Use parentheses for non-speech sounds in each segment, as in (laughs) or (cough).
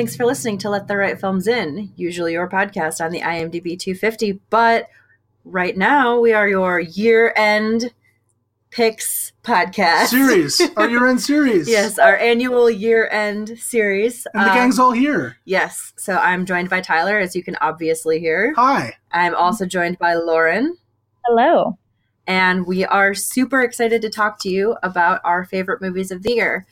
Hello, and thanks for listening to Let the Right Films In, usually your podcast on the IMDb 250. But right now, we are your year end picks podcast. Series. (laughs) Our year end series. yes, our annual year end series. And the Um, gang's all here. Yes, so I'm joined by Tyler, as you can obviously hear. Hi. I'm also joined by Lauren. Hello. and we are super excited to talk to you about our favorite movies of the year.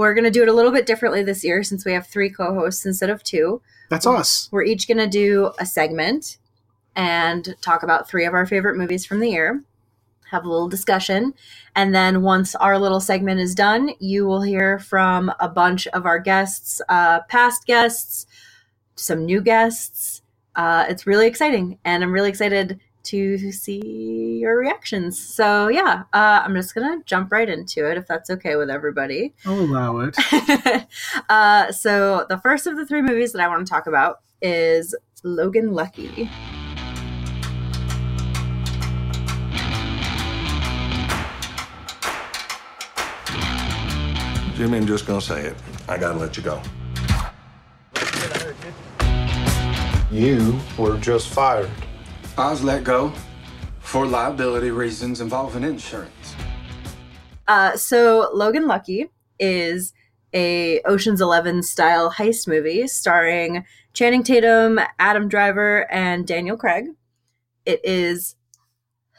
We're going to do it a little bit differently this year since we have three co hosts instead of two. That's us. We're each going to do a segment and talk about three of our favorite movies from the year, have a little discussion. And then once our little segment is done, you will hear from a bunch of our guests, uh, past guests, some new guests. Uh, it's really exciting. And I'm really excited to see your reactions. So, yeah, uh, I'm just going to jump right into it if that's okay with everybody. I'll allow it. (laughs) uh, so the first of the three movies that I want to talk about is Logan Lucky. Jimmy, I'm just gonna say it. I gotta let you go. You were just fired. I was let go for liability reasons involving insurance. Uh, so Logan Lucky is a Ocean's Eleven style heist movie starring Channing Tatum, Adam Driver, and Daniel Craig. It is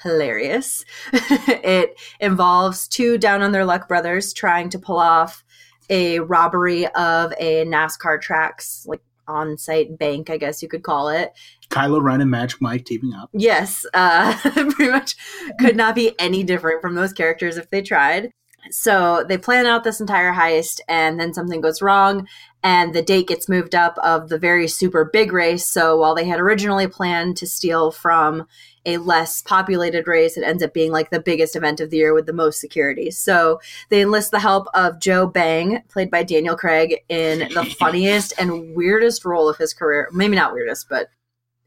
hilarious. (laughs) it involves two down on their luck brothers trying to pull off a robbery of a NASCAR tracks like on-site bank, I guess you could call it. Kylo Ren and Magic Mike teaming up. Yes, uh, (laughs) pretty much could not be any different from those characters if they tried. So they plan out this entire heist, and then something goes wrong, and the date gets moved up of the very super big race. So while they had originally planned to steal from a less populated race, it ends up being like the biggest event of the year with the most security. So they enlist the help of Joe Bang, played by Daniel Craig, in the (laughs) funniest and weirdest role of his career. Maybe not weirdest, but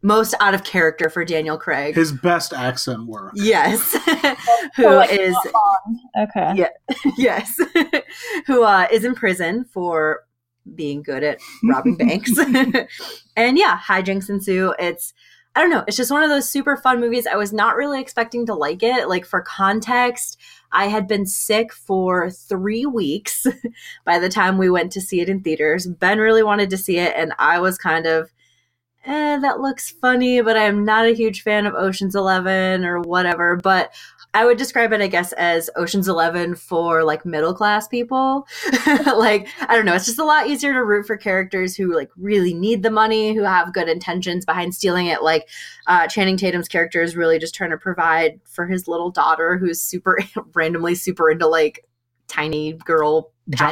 most out of character for Daniel Craig. His best accent work. yes, (laughs) (laughs) who Oh, like, is. Okay. yeah, (laughs) yes, who uh, is in prison for being good at robbing banks, and yeah, hijinks ensue. It's I don't know. It's just one of those super fun movies. I was not really expecting to like it. Like for context, I had been sick for three weeks by the time we went to see it in theaters. Ben really wanted to see it, and I was kind of eh, that looks funny, but I'm not a huge fan of Ocean's Eleven or whatever. But I would describe it, I guess, as Ocean's Eleven for like middle class people. (laughs) like, I don't know, it's just a lot easier to root for characters who like really need the money, who have good intentions behind stealing it. Like, uh, Channing Tatum's character is really just trying to provide for his little daughter, who's super (laughs) randomly super into like tiny girl John-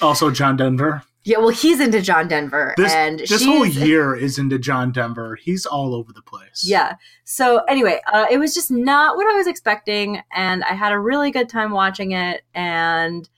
Also, John Denver. Yeah, well, he's into John Denver, This, and this whole year is into John Denver. He's all over the place. Yeah. So anyway, uh, it was just not what I was expecting, and I had a really good time watching it. And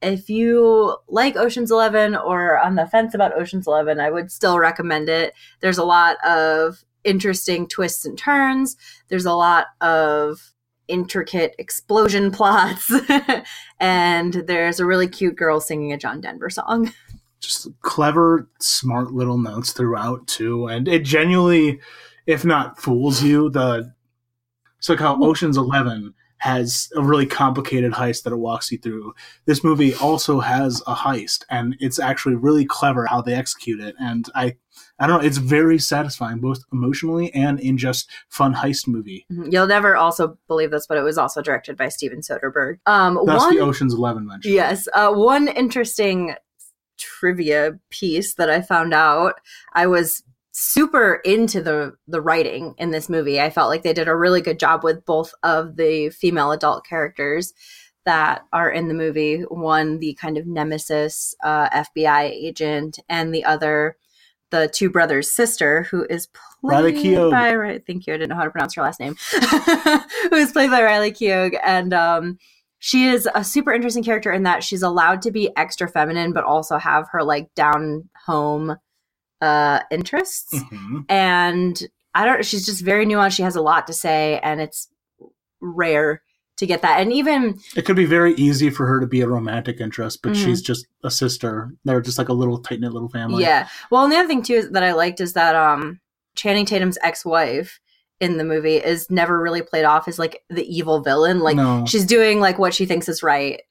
if you like Ocean's Eleven or on the fence about Ocean's Eleven, I would still recommend it. There's a lot of interesting twists and turns. There's a lot of intricate explosion plots, (laughs) and there's a really cute girl singing a John Denver song. (laughs) Just clever, smart little notes throughout, too. And it genuinely, if not fools you, the. It's like how Ocean's Eleven has a really complicated heist that it walks you through. This movie also has a heist, and it's actually really clever how they execute it. And I, I don't know, it's very satisfying, both emotionally and in just fun heist movie. Mhm. You'll never also believe this, but it was also directed by Steven Soderbergh. Um, That's one, the Ocean's Eleven mention. Yes. Uh, one interesting trivia piece that I found out, I was super into the the writing in this movie. I felt like they did a really good job with both of the female adult characters that are in the movie. One, the kind of nemesis uh, FBI agent, and the other, the two brothers' sister, who is Riley played Keough. by. Right, thank you. I didn't know how to pronounce her last name. (laughs) who is played by Riley Keough, and um, she is a super interesting character in that she's allowed to be extra feminine, but also have her like down home uh, interests. Mhm. And I don't. She's just very nuanced. She has a lot to say, and it's rare to get that. And even It could be very easy for her to be a romantic interest, but Mhm. she's just a sister. They're just like a little tight knit little family. yeah. Well, and the other thing too is that I liked is that um Channing Tatum's ex-wife in the movie is never really played off as like the evil villain. Like no. she's doing like what she thinks is right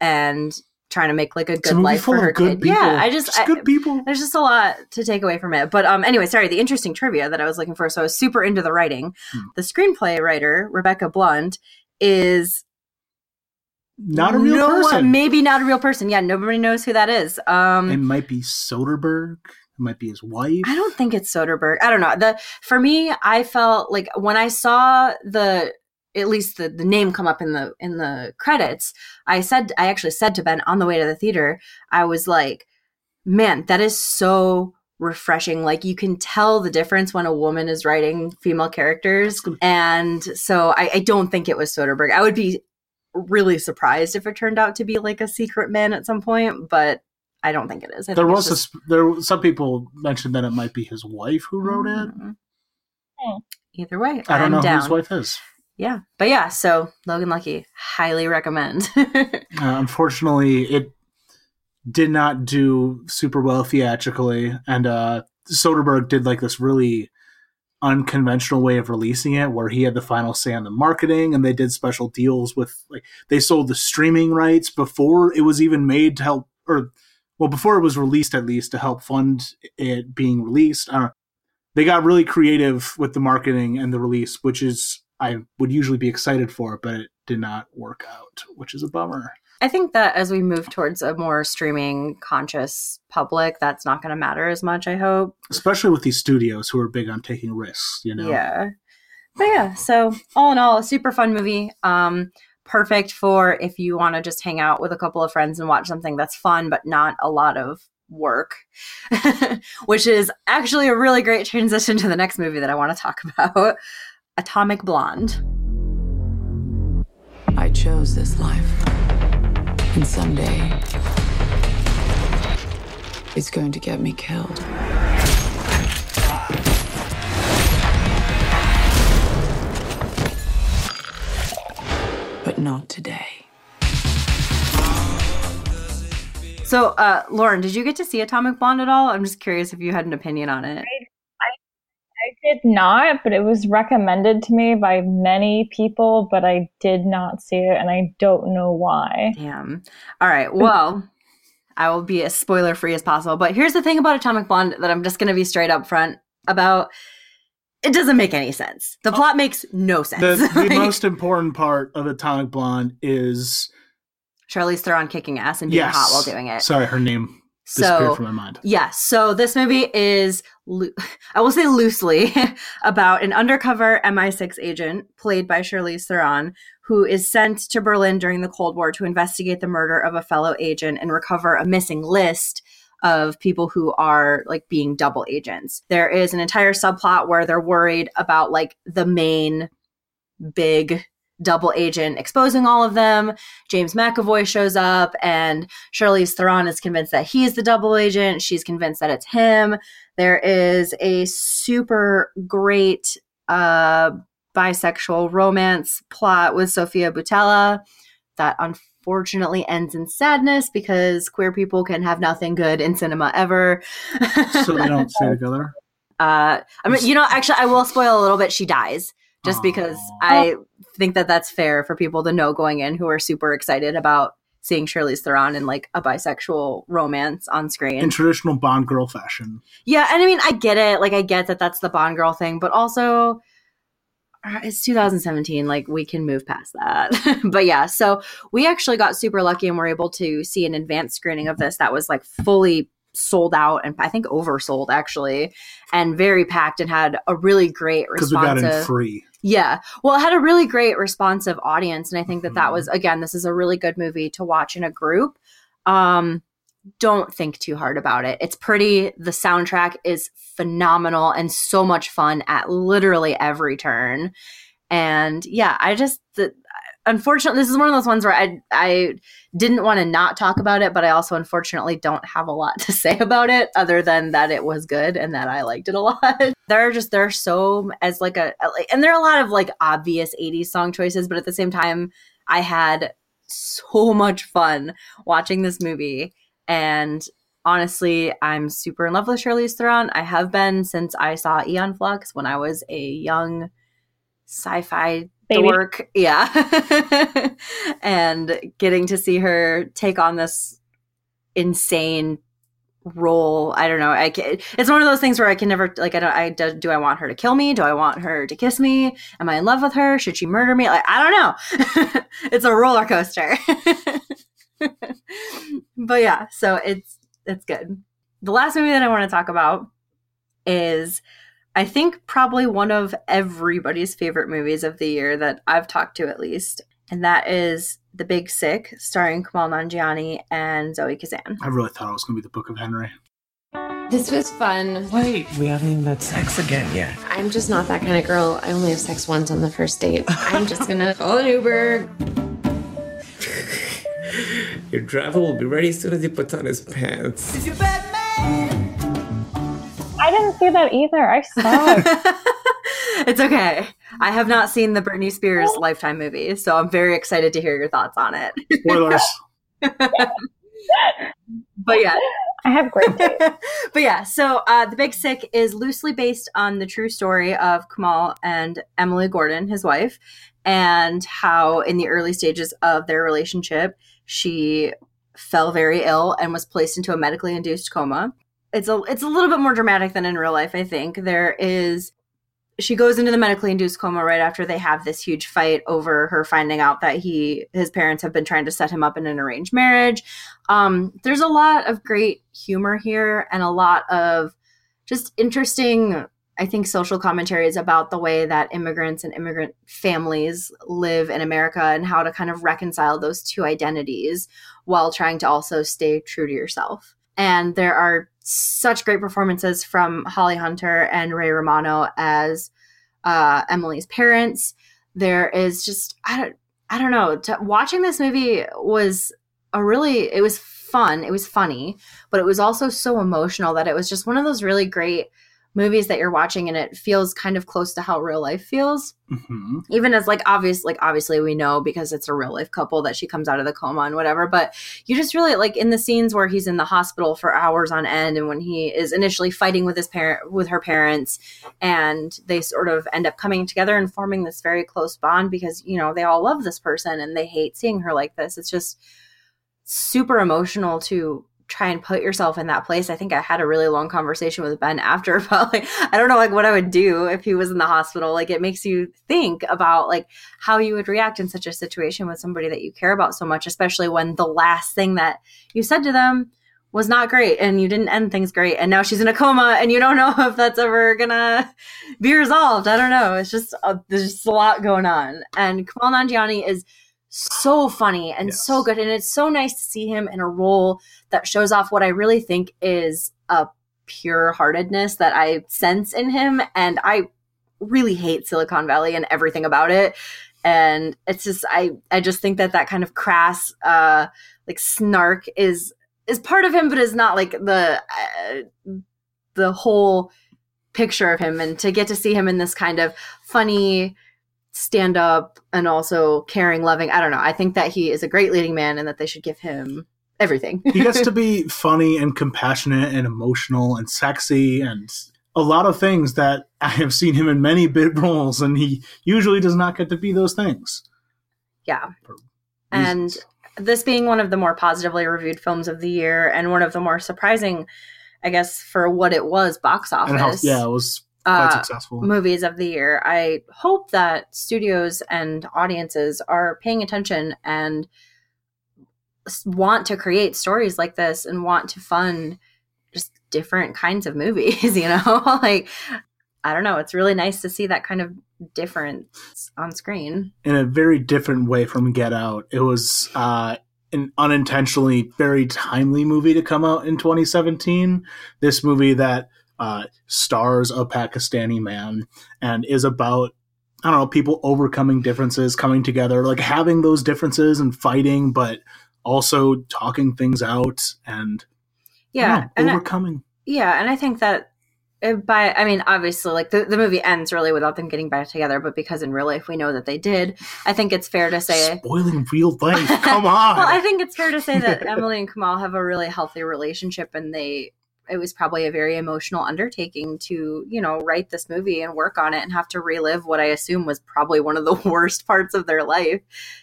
and trying to make like a a good movie life for her of good kid. people. Yeah, I just, I, good people. there's just a lot to take away from it. But um anyway, sorry, the interesting trivia that I was looking for. So I was super into the writing. Hmm. The screenplay writer, Rebecca Blunt, is Not a real no one- person. maybe not a real person. Yeah, nobody knows who that is. Um it might be Soderbergh. It might be his wife. I don't think it's Soderbergh. I don't know. The for me, I felt like when I saw the at least the, the name come up in the in the credits, I said I actually said to Ben on the way to the theater, I was like, man, that is so refreshing. Like you can tell the difference when a woman is writing female characters. And so I, I don't think it was Soderbergh. I would be really surprised if it turned out to be like a secret man at some point, but I don't think it is. I There was it's a, sp- there. Some people mentioned that it might be his wife who wrote it. Mm. Hmm. Either way, I don't I'm know down. who his wife is. Yeah, but yeah, so Logan Lucky, highly recommend. (laughs) Uh, unfortunately, it did not do super well theatrically, and uh, Soderbergh did like this really unconventional way of releasing it, where he had the final say on the marketing, and they did special deals with like they sold the streaming rights before it was even made to help, or well, before it was released at least to help fund it being released. I. They got really creative with the marketing and the release, which is I would usually be excited for, it, but it did not work out, which is a bummer. I think that as we move towards a more streaming conscious public, that's not going to matter as much. I hope. especially with these studios who are big on taking risks you know Yeah, but yeah. So all in all, a super fun movie. Um, perfect for if you want to just hang out with a couple of friends and watch something that's fun, but not a lot of work. (laughs) Which is actually a really great transition to the next movie that I want to talk (laughs) about, Atomic Blonde. I chose this life. And someday, it's going to get me killed. But not today. So, uh, Lauren, did you get to see Atomic Blonde at all? I'm just curious if you had an opinion on it. I did not, but it was recommended to me by many people, but I did not see it, and I don't know why. Damn. All right. Well, I will be as spoiler free as possible. But here's the thing about Atomic Blonde that I'm just going to be straight up front about. It doesn't make any sense. The plot makes no sense. the, the (laughs) Like, most important part of atomic blonde is Charlize Theron kicking ass and being yes hot while doing it. sorry her name disappeared So, from my mind Yes. So this movie is, loo- (laughs) I will say loosely, (laughs) about an undercover MI6 agent played by Charlize Theron who is sent to Berlin during the Cold War to investigate the murder of a fellow agent and recover a missing list of people who are like being double agents. There is an entire subplot where they're worried about like the main big double agent exposing all of them. James McAvoy shows up and Charlize Theron is convinced that he's the double agent. She's convinced that it's him. There is a super great uh, bisexual romance plot with Sofia Boutella that unfortunately ends in sadness because queer people can have nothing good in cinema ever. so they don't stay (laughs) together Uh, I mean, you know, actually, I will spoil a little bit. She dies just because I think that that's fair for people to know going in who are super excited about seeing Charlize Theron in like a bisexual romance on screen. in traditional bond girl fashion yeah, and I mean, I get it. Like, I get that that's the Bond girl thing, but also uh, it's 2017. Like, we can move past that. (laughs) but yeah, so we actually got super lucky and were able to see an advanced screening of this that was like fully sold out and I think oversold actually, and very packed and had a really great because we got in free Yeah. Well, it had a really great responsive audience. And I think that that Mhm. was, again, this is a really good movie to watch in a group. Um, don't think too hard about it. It's pretty. The soundtrack is phenomenal and so much fun at literally every turn. And yeah, I just, the, unfortunately, this is one of those ones where I I didn't want to not talk about it, but I also unfortunately don't have a lot (laughs) to say about it other than that it was good and that I liked it a lot. (laughs) there are just there are so as like a and there are a lot of like obvious 80s song choices, but at the same time, I had so much fun watching this movie and honestly, I'm super in love with Charlize Theron. I have been since I saw Aeon Flux when I was a young sci-fi Baby. dork. Yeah. (laughs) and getting to see her take on this insane role. I don't know. I can, it's one of those things where I can never like I don't I do, do I want her to kill me? Do I want her to kiss me? Am I in love with her? Should she murder me? Like I don't know. (laughs) it's a roller coaster. (laughs) but yeah, so it's it's good. The last movie that I want to talk about is I think probably one of everybody's favorite movies of the year that I've talked to at least, and that is The Big Sick, starring Kumail Nanjiani and Zoe Kazan. I really thought it was going to be the Book of Henry. This was fun. Wait, we haven't even had sex again yet. I'm just not that kind of girl. I only have sex once on the first date. I'm just gonna (laughs) call an Uber. (laughs) Your driver will be ready as soon as he puts on his pants. I didn't see that either. I saw (laughs) it. it's okay. I have not seen the Britney Spears (laughs) Lifetime movie, so I'm very excited to hear your thoughts on it. Spoilers. (laughs) but yeah, I have great taste. but yeah, so uh, The Big Sick is loosely based on the true story of Kumail and Emily Gordon, his wife, and how in the early stages of their relationship, she fell very ill and was placed into a medically induced coma. It's a it's a little bit more dramatic than in real life, I think. There is she goes into the medically induced coma right after they have this huge fight over her finding out that he his parents have been trying to set him up in an arranged marriage um, there's a lot of great humor here and a lot of just interesting i think social commentaries about the way that immigrants and immigrant families live in america and how to kind of reconcile those two identities while trying to also stay true to yourself and there are such great performances from Holly Hunter and Ray Romano as uh, Emily's parents. There is just I don't I don't know. Watching this movie was a really it was fun. It was funny, but it was also so emotional that it was just one of those really great movies that you're watching and it feels kind of close to how real life feels. Hmm even as like obvious like obviously we know because it's a real life couple that she comes out of the coma and whatever but you just really like in the scenes where he's in the hospital for hours on end and when he is initially fighting with his parent with her parents and they sort of end up coming together and forming this very close bond because you know they all love this person and they hate seeing her like this. It's just super emotional to try and put yourself in that place. I think I had a really long conversation with Ben after (laughs) about like I don't know like what I would do if he was in the hospital. Like it makes you think about like how you would react in such a situation with somebody that you care about so much, especially when the last thing that you said to them was not great and you didn't end things great and now she's in a coma and you don't know (laughs) if that's ever gonna be resolved. I don't know. It's just a, there's just a lot going on. And Kumail Nanjiani is so funny and Yes. so good and it's so nice to see him in a role that shows off what I really think is a pure heartedness that I sense in him. And I really hate Silicon Valley and everything about it. And it's just, I, I just think that that kind of crass, uh, like snark is, is part of him, but is not like the, uh, the whole picture of him. And to get to see him in this kind of funny, stand up and also caring, loving. I don't know. I think that he is a great leading man and that they should give him everything. he gets to (laughs) be funny and compassionate and emotional and sexy and a lot of things that (laughs) I have seen him in many bit roles, and he usually does not get to be those things. yeah. And this being one of the more positively reviewed films of the year and one of the more surprising, I guess, for what it was box office. how yeah, it was quite uh, successful. movies of the year. I hope that studios and audiences are paying attention and want to create stories like this and want to fund just different kinds of movies, (laughs) you know? (laughs) like I don't know, it's really nice to see that kind of difference on screen. in a very different way from Get Out. It was uh, an unintentionally very timely movie to come out in 2017. This movie that uh, stars a Pakistani man and is about I don't know, people overcoming differences, coming together, like having those differences and fighting, but also talking things out and Yeah, know, and I- overcoming. Yeah, and I think that uh, by I mean, obviously, like the, the movie ends really without them getting back together, but because in real life we know that they did, I think it's fair to say. Spoiling real (laughs) life. Come on. well, I think it's fair to say that (laughs) Emily and Kumail have a really healthy relationship, and they. It was probably a very emotional undertaking to, you know, write this movie and work on it and have to relive what I assume was probably one of the (laughs) worst parts of their life.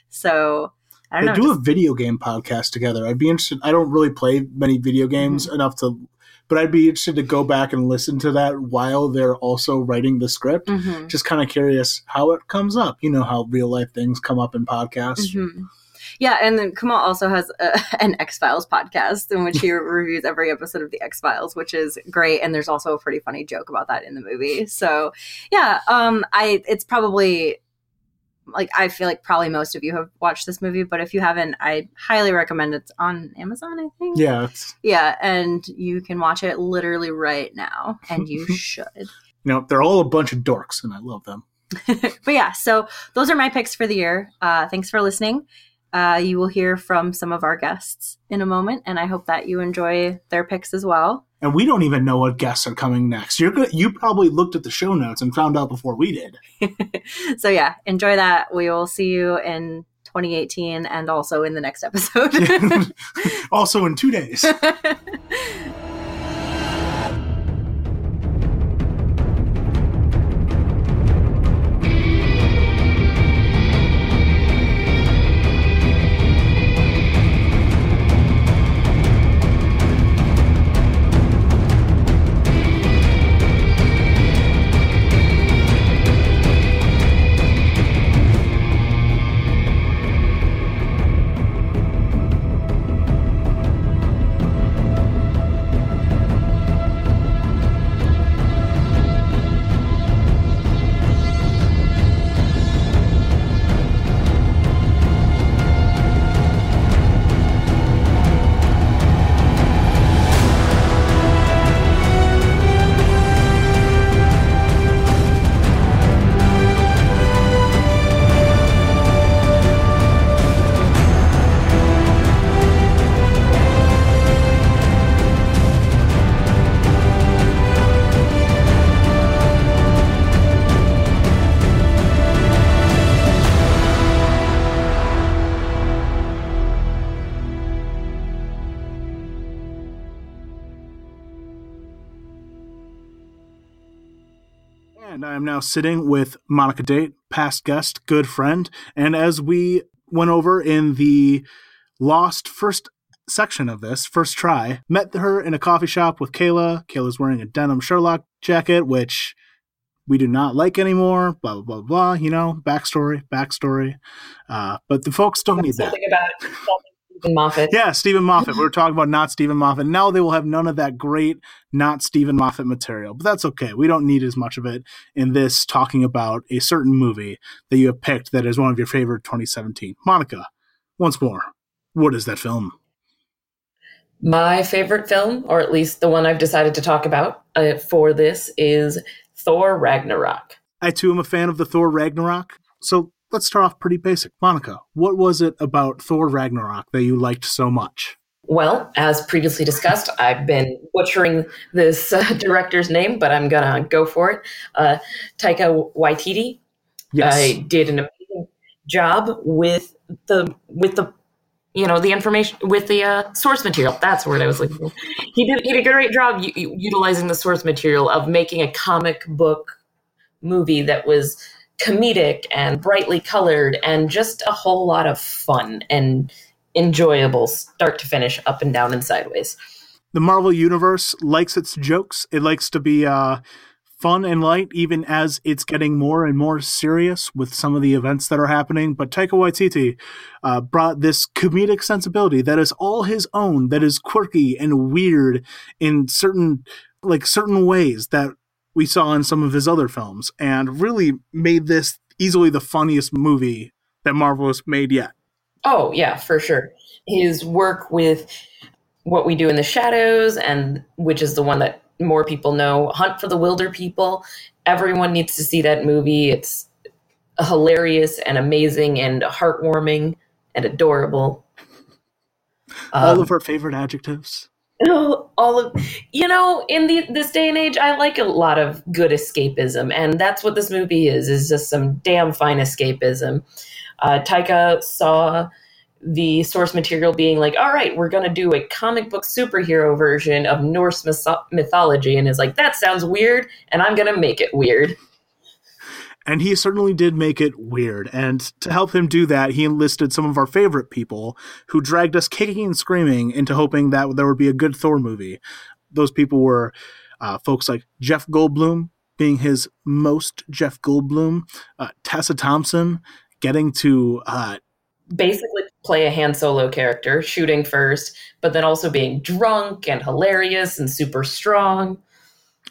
So I they know. do just- a video game podcast together. I'd be interested. I don't really play many video games Mm-hmm. enough to, but I'd be interested to go back and listen to that while they're also writing the script. Mhm. Just kind of curious how it comes up. You know how real life things come up in podcasts. Mhm. Yeah, and then Kumail also has a, (laughs) an X Files podcast in which he (laughs) reviews every episode of the X Files, which is great. And there's also a pretty funny joke about that in the movie. So yeah, um, I it's probably like I feel like probably most of you have watched this movie, but if you haven't, I highly recommend it. It's on Amazon, I think. Yeah, it's, Yeah, and you can watch it literally right now, and you (laughs) should. you know they're all a bunch of dorks, and I love them. (laughs) but yeah, so those are my picks for the year. Uh, thanks for listening. Uh, you will hear from some of our guests in a moment, and I hope that you enjoy their picks as well. And we don't even know what guests are coming next. You're good. You probably looked at the show notes and found out before we did. (laughs) So yeah, enjoy that. We will see you in 2018 and also in the next episode. (laughs) (laughs) also in two days. Now sitting with Monica Date, past guest, good friend. And as we went over in the lost first section of this, first try, met her in a coffee shop with Kayla. Kayla's wearing a denim Sherlock jacket, which we do not like anymore. Blah, blah, blah, blah. You know, backstory, backstory. Uh, but the folks don't need that. Something about Steven Moffat. Yeah, Steven Moffat. We were (laughs) talking about not Steven Moffat. Now they will have none of that great not Stephen Moffat material, but that's okay. We don't need as much of it in this talking about a certain movie that you have picked that is one of your favorite 2017. Monica, once more, what is that film? My favorite film, or at least the one I've decided to talk about uh, for this, is Thor Ragnarok. I too am a fan of the Thor Ragnarok. So let's start off pretty basic. Monica, what was it about Thor Ragnarok that you liked so much? Well, as previously discussed, I've been butchering this uh, (laughs) director's name, but I'm gonna go for it. Uh, Taika Waititi. Yes. I did an amazing job with the with the you know the information with the uh, source material. That's the word I was looking for. He did he did a great job u- u- utilizing the source material of making a comic book movie that was comedic and brightly colored and just a whole lot of fun and enjoyable start to finish up and down and sideways the Marvel Universe likes its jokes. It likes to be uh, fun and light, even as it's getting more and more serious with some of the events that are happening. But Taika Waititi uh, brought this comedic sensibility that is all his own, that is quirky and weird in certain like certain ways that we saw in some of his other films, and really made this easily the funniest movie that Marvel has made yet. Oh, yeah, for sure. His work with What We Do in the Shadows, and which is the one that more people know, Hunt for the Wilderpeople. Everyone needs to see that movie. It's hilarious and amazing and heartwarming and adorable. All Um, of our favorite adjectives. (laughs) all of you know in the, this day and age i like a lot of good escapism and that's what this movie is is just some damn fine escapism. Uh, taika saw the source material being like all right we're going to do a comic book superhero version of norse mythology and is like that sounds weird and i'm going to make it weird And he certainly did make it weird. And to help him do that, he enlisted some of our favorite people who dragged us kicking and screaming into hoping that there would be a good Thor movie. Those people were uh, folks like Jeff Goldblum, being his most Jeff Goldblum, uh, Tessa Thompson, getting to uh, basically play a Han Solo character, shooting first, but then also being drunk and hilarious and super strong.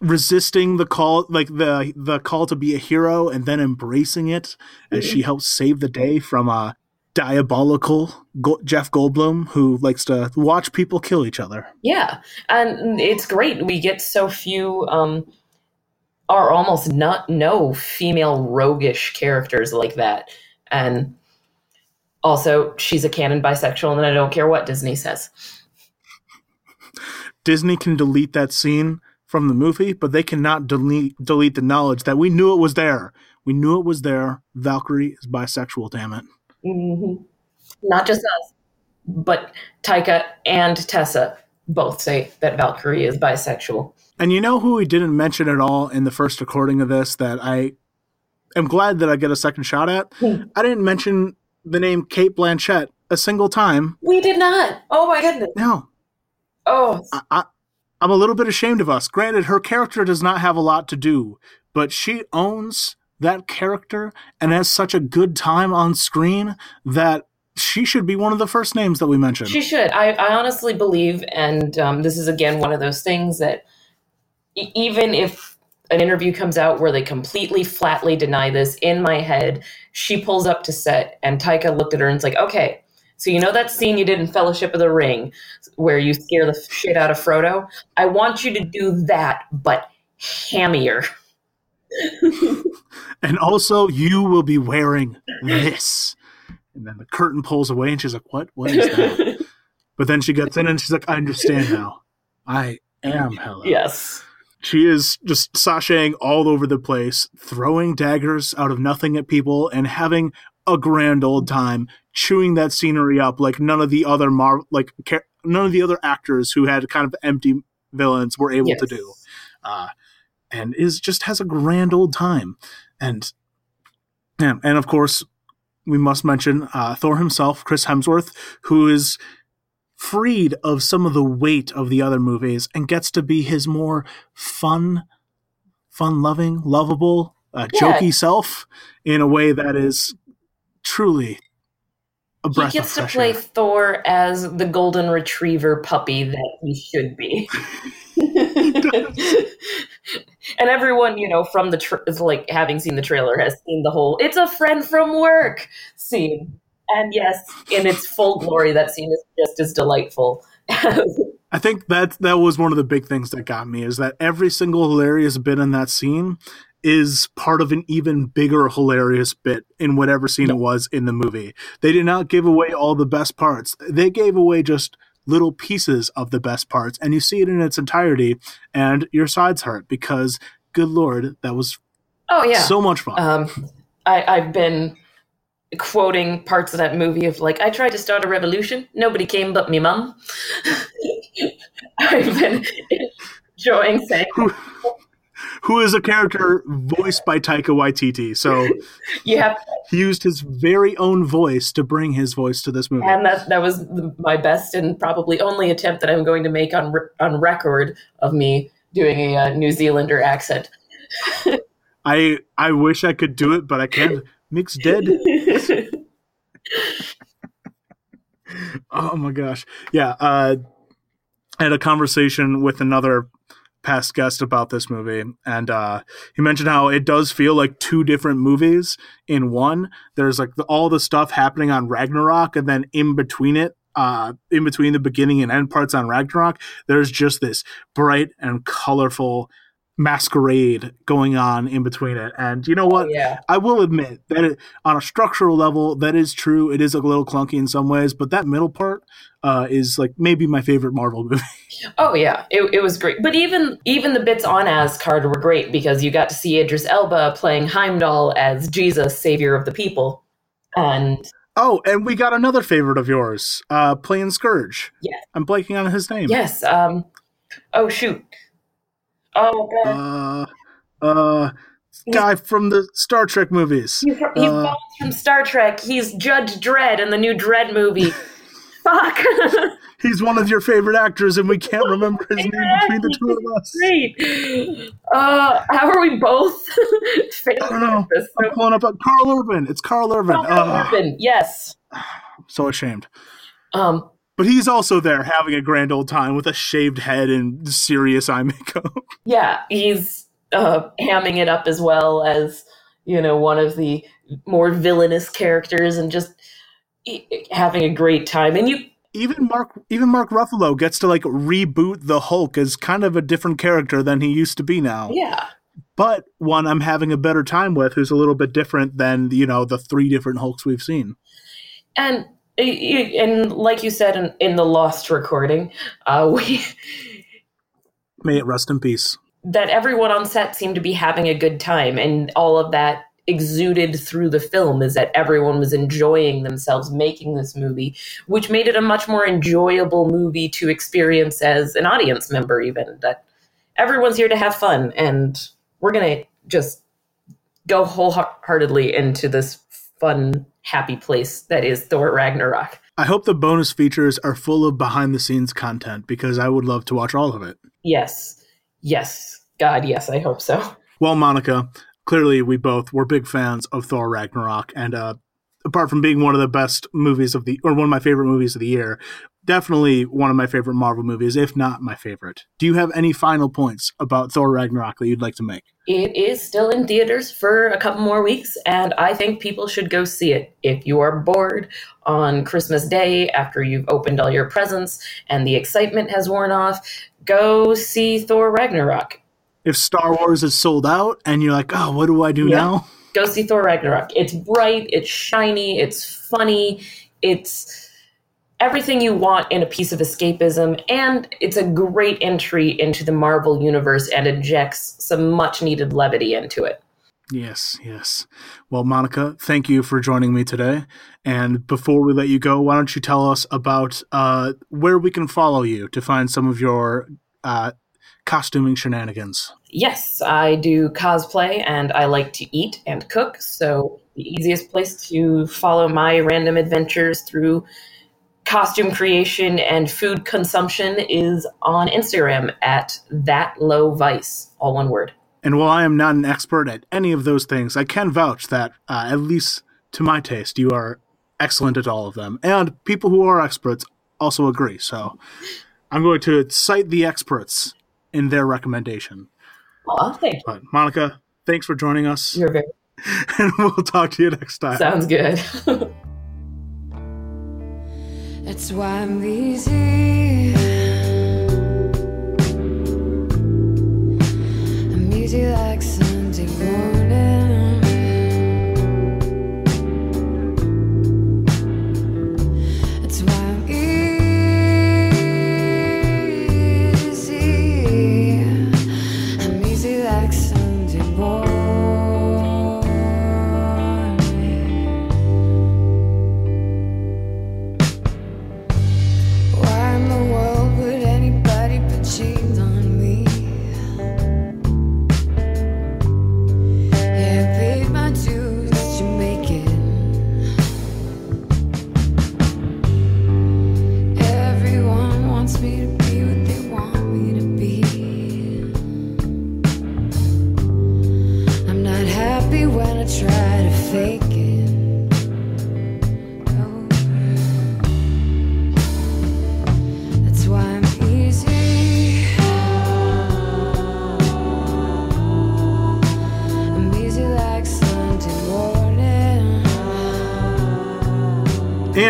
Resisting the call like the the call to be a hero and then embracing it as she helps save the day from a diabolical Go- Jeff Goldblum who likes to watch people kill each other. Yeah, and it's great. We get so few, um, or almost not no female roguish characters like that, and also she's a canon bisexual, and I don't care what Disney says. Disney can delete that scene from the movie, but they cannot delete delete the knowledge that we knew it was there. We knew it was there. Valkyrie is bisexual, damn it. hmm Not just us, but Taika and Tessa both say that Valkyrie is bisexual. And you know who we didn't mention at all in the first recording of this that I am glad that I get a second shot at? I didn't mention the name Cate Blanchett a single time. We did not. Oh my goodness. No. Oh, I, I, I'm a little bit ashamed of us. Granted, her character does not have a lot to do, but she owns that character and has such a good time on screen that she should be one of the first names that we mention. She should. I, I honestly believe, and um, this is again one of those things that e- even if an interview comes out where they completely flatly deny this, in my head, she pulls up to set, and Taika looked at her and is like, okay, so you know that scene you did in Fellowship of the Ring where you scare the shit out of Frodo? I want you to do that, but hammier. (laughs) and also, you will be wearing this. And then the curtain pulls away, and she's like, "What? What is that?" (laughs) but then she gets in, and she's like, "I understand now. I am Hela." yes. She is just sashaying all over the place, throwing daggers out of nothing at people, and having a grand old time chewing that scenery up like none of the other Mar- like none of the other actors who had kind of empty villains were able to do. Uh, and is just has a grand old time, and yeah, and of course we must mention uh, Thor himself, Chris Hemsworth, who is freed of some of the weight of the other movies and gets to be his more fun, fun loving, lovable, uh, Yeah. jokey self in a way that is truly a He gets to play air. Thor as the golden retriever puppy that he should be. (laughs) and everyone, you know, from the tra- is like having seen the trailer has seen the whole "it's a friend from work" scene. And yes, in its full glory, that scene is just as delightful. I think that that was one of the big things that got me is that every single hilarious bit in that scene is part of an even bigger hilarious bit in whatever scene it was in the movie. They did not give away all the best parts. They gave away just little pieces of the best parts and you see it in its entirety and your sides hurt because good lord, that was oh yeah, so much fun. Um, I, I've been quoting parts of that movie of like, I tried to start a revolution, nobody came but me mum. (laughs) I've been (laughs) enjoying saying Who is a character voiced by Taika Waititi. So (laughs) yeah, he used his very own voice to bring his voice to this movie. and that that was my best and probably only attempt that I'm going to make on on record of me doing a uh, New Zealander accent. (laughs) I I wish I could do it, but I can't. Mix dead. (laughs) Oh my gosh. Yeah. Uh, I had a conversation with another past guest about this movie, and uh, he mentioned how it does feel like two different movies in one. There's like the, all the stuff happening on Ragnarok, and then in between it, uh, in between the beginning and end parts on Ragnarok, there's just this bright and colorful masquerade going on in between it. And you know what? yeah. I will admit that it, on a structural level, that is true. It is a little clunky in some ways, but that middle part uh, is like maybe my favorite Marvel movie. (laughs) Oh yeah, it, it was great. But even even the bits on Asgard were great because you got to see Idris Elba playing Heimdall as Jesus, savior of the people, and oh, and we got another favorite of yours, uh, playing Scourge. Yeah. I'm blanking on his name. yes, um, oh shoot, oh god, Uh, uh, guy from the Star Trek movies. he's, from, he's uh, from Star Trek. He's Judge Dredd in the new Dredd movie. (laughs) Fuck. (laughs) He's one of your favorite actors, and we can't remember his name between the two of us. Great. Uh, how are we both? (laughs) I don't know. I'm pulling up Karl Urban. It's Karl Urban. Ugh, Urban, yes. (sighs) I'm so ashamed. Um, But he's also there having a grand old time with a shaved head and serious eye makeup. (laughs) yeah, he's uh, hamming it up as well as you know one of the more villainous characters, and just e- having a great time. And you, even Mark, even Mark Ruffalo gets to like reboot the Hulk as kind of a different character than he used to be now. yeah, But one I'm having a better time with, who's a little bit different than you know the three different Hulks we've seen. and and like you said in, in the Lost recording, uh, (laughs) we May it rest in peace. that everyone on set seemed to be having a good time and all of that exuded through the film is that everyone was enjoying themselves making this movie which made it a much more enjoyable movie to experience as an audience member even that everyone's here to have fun and we're going to just go wholeheartedly into this fun happy place that is Thor Ragnarok. I hope the bonus features are full of behind the scenes content because I would love to watch all of it. yes. Yes. God yes i hope so. Well, Monica, clearly we both were big fans of Thor Ragnarok, and uh, apart from being one of the best movies of the or one of my favorite movies of the year, definitely one of my favorite Marvel movies, if not my favorite. Do you have any final points about Thor Ragnarok that you'd like to make? It is still in theaters for a couple more weeks, and I think people should go see it. If you are bored on Christmas Day after you've opened all your presents and the excitement has worn off, go see Thor Ragnarok. If Star Wars is sold out and you're like, oh, what do I do Yeah. now? Go see Thor Ragnarok. It's bright, it's shiny, it's funny, it's everything you want in a piece of escapism, and it's a great entry into the Marvel universe and injects some much needed levity into it. Yes, yes. Well, Monica, thank you for joining me today. And before we let you go, why don't you tell us about uh, where we can follow you to find some of your uh, costuming shenanigans? Yes, I do cosplay and I like to eat and cook. So the easiest place to follow my random adventures through costume creation and food consumption is on Instagram at that low vice, all one word. And while I am not an expert at any of those things, I can vouch that, uh, at least to my taste, you are excellent at all of them. And people who are experts also agree. So I'm going to cite the experts in their recommendation. Aw, thank you. But Monica, thanks for joining us. You're very (laughs) and we'll talk to you next time. sounds good. (laughs) That's why I'm easy. I'm easy like Sunday morning.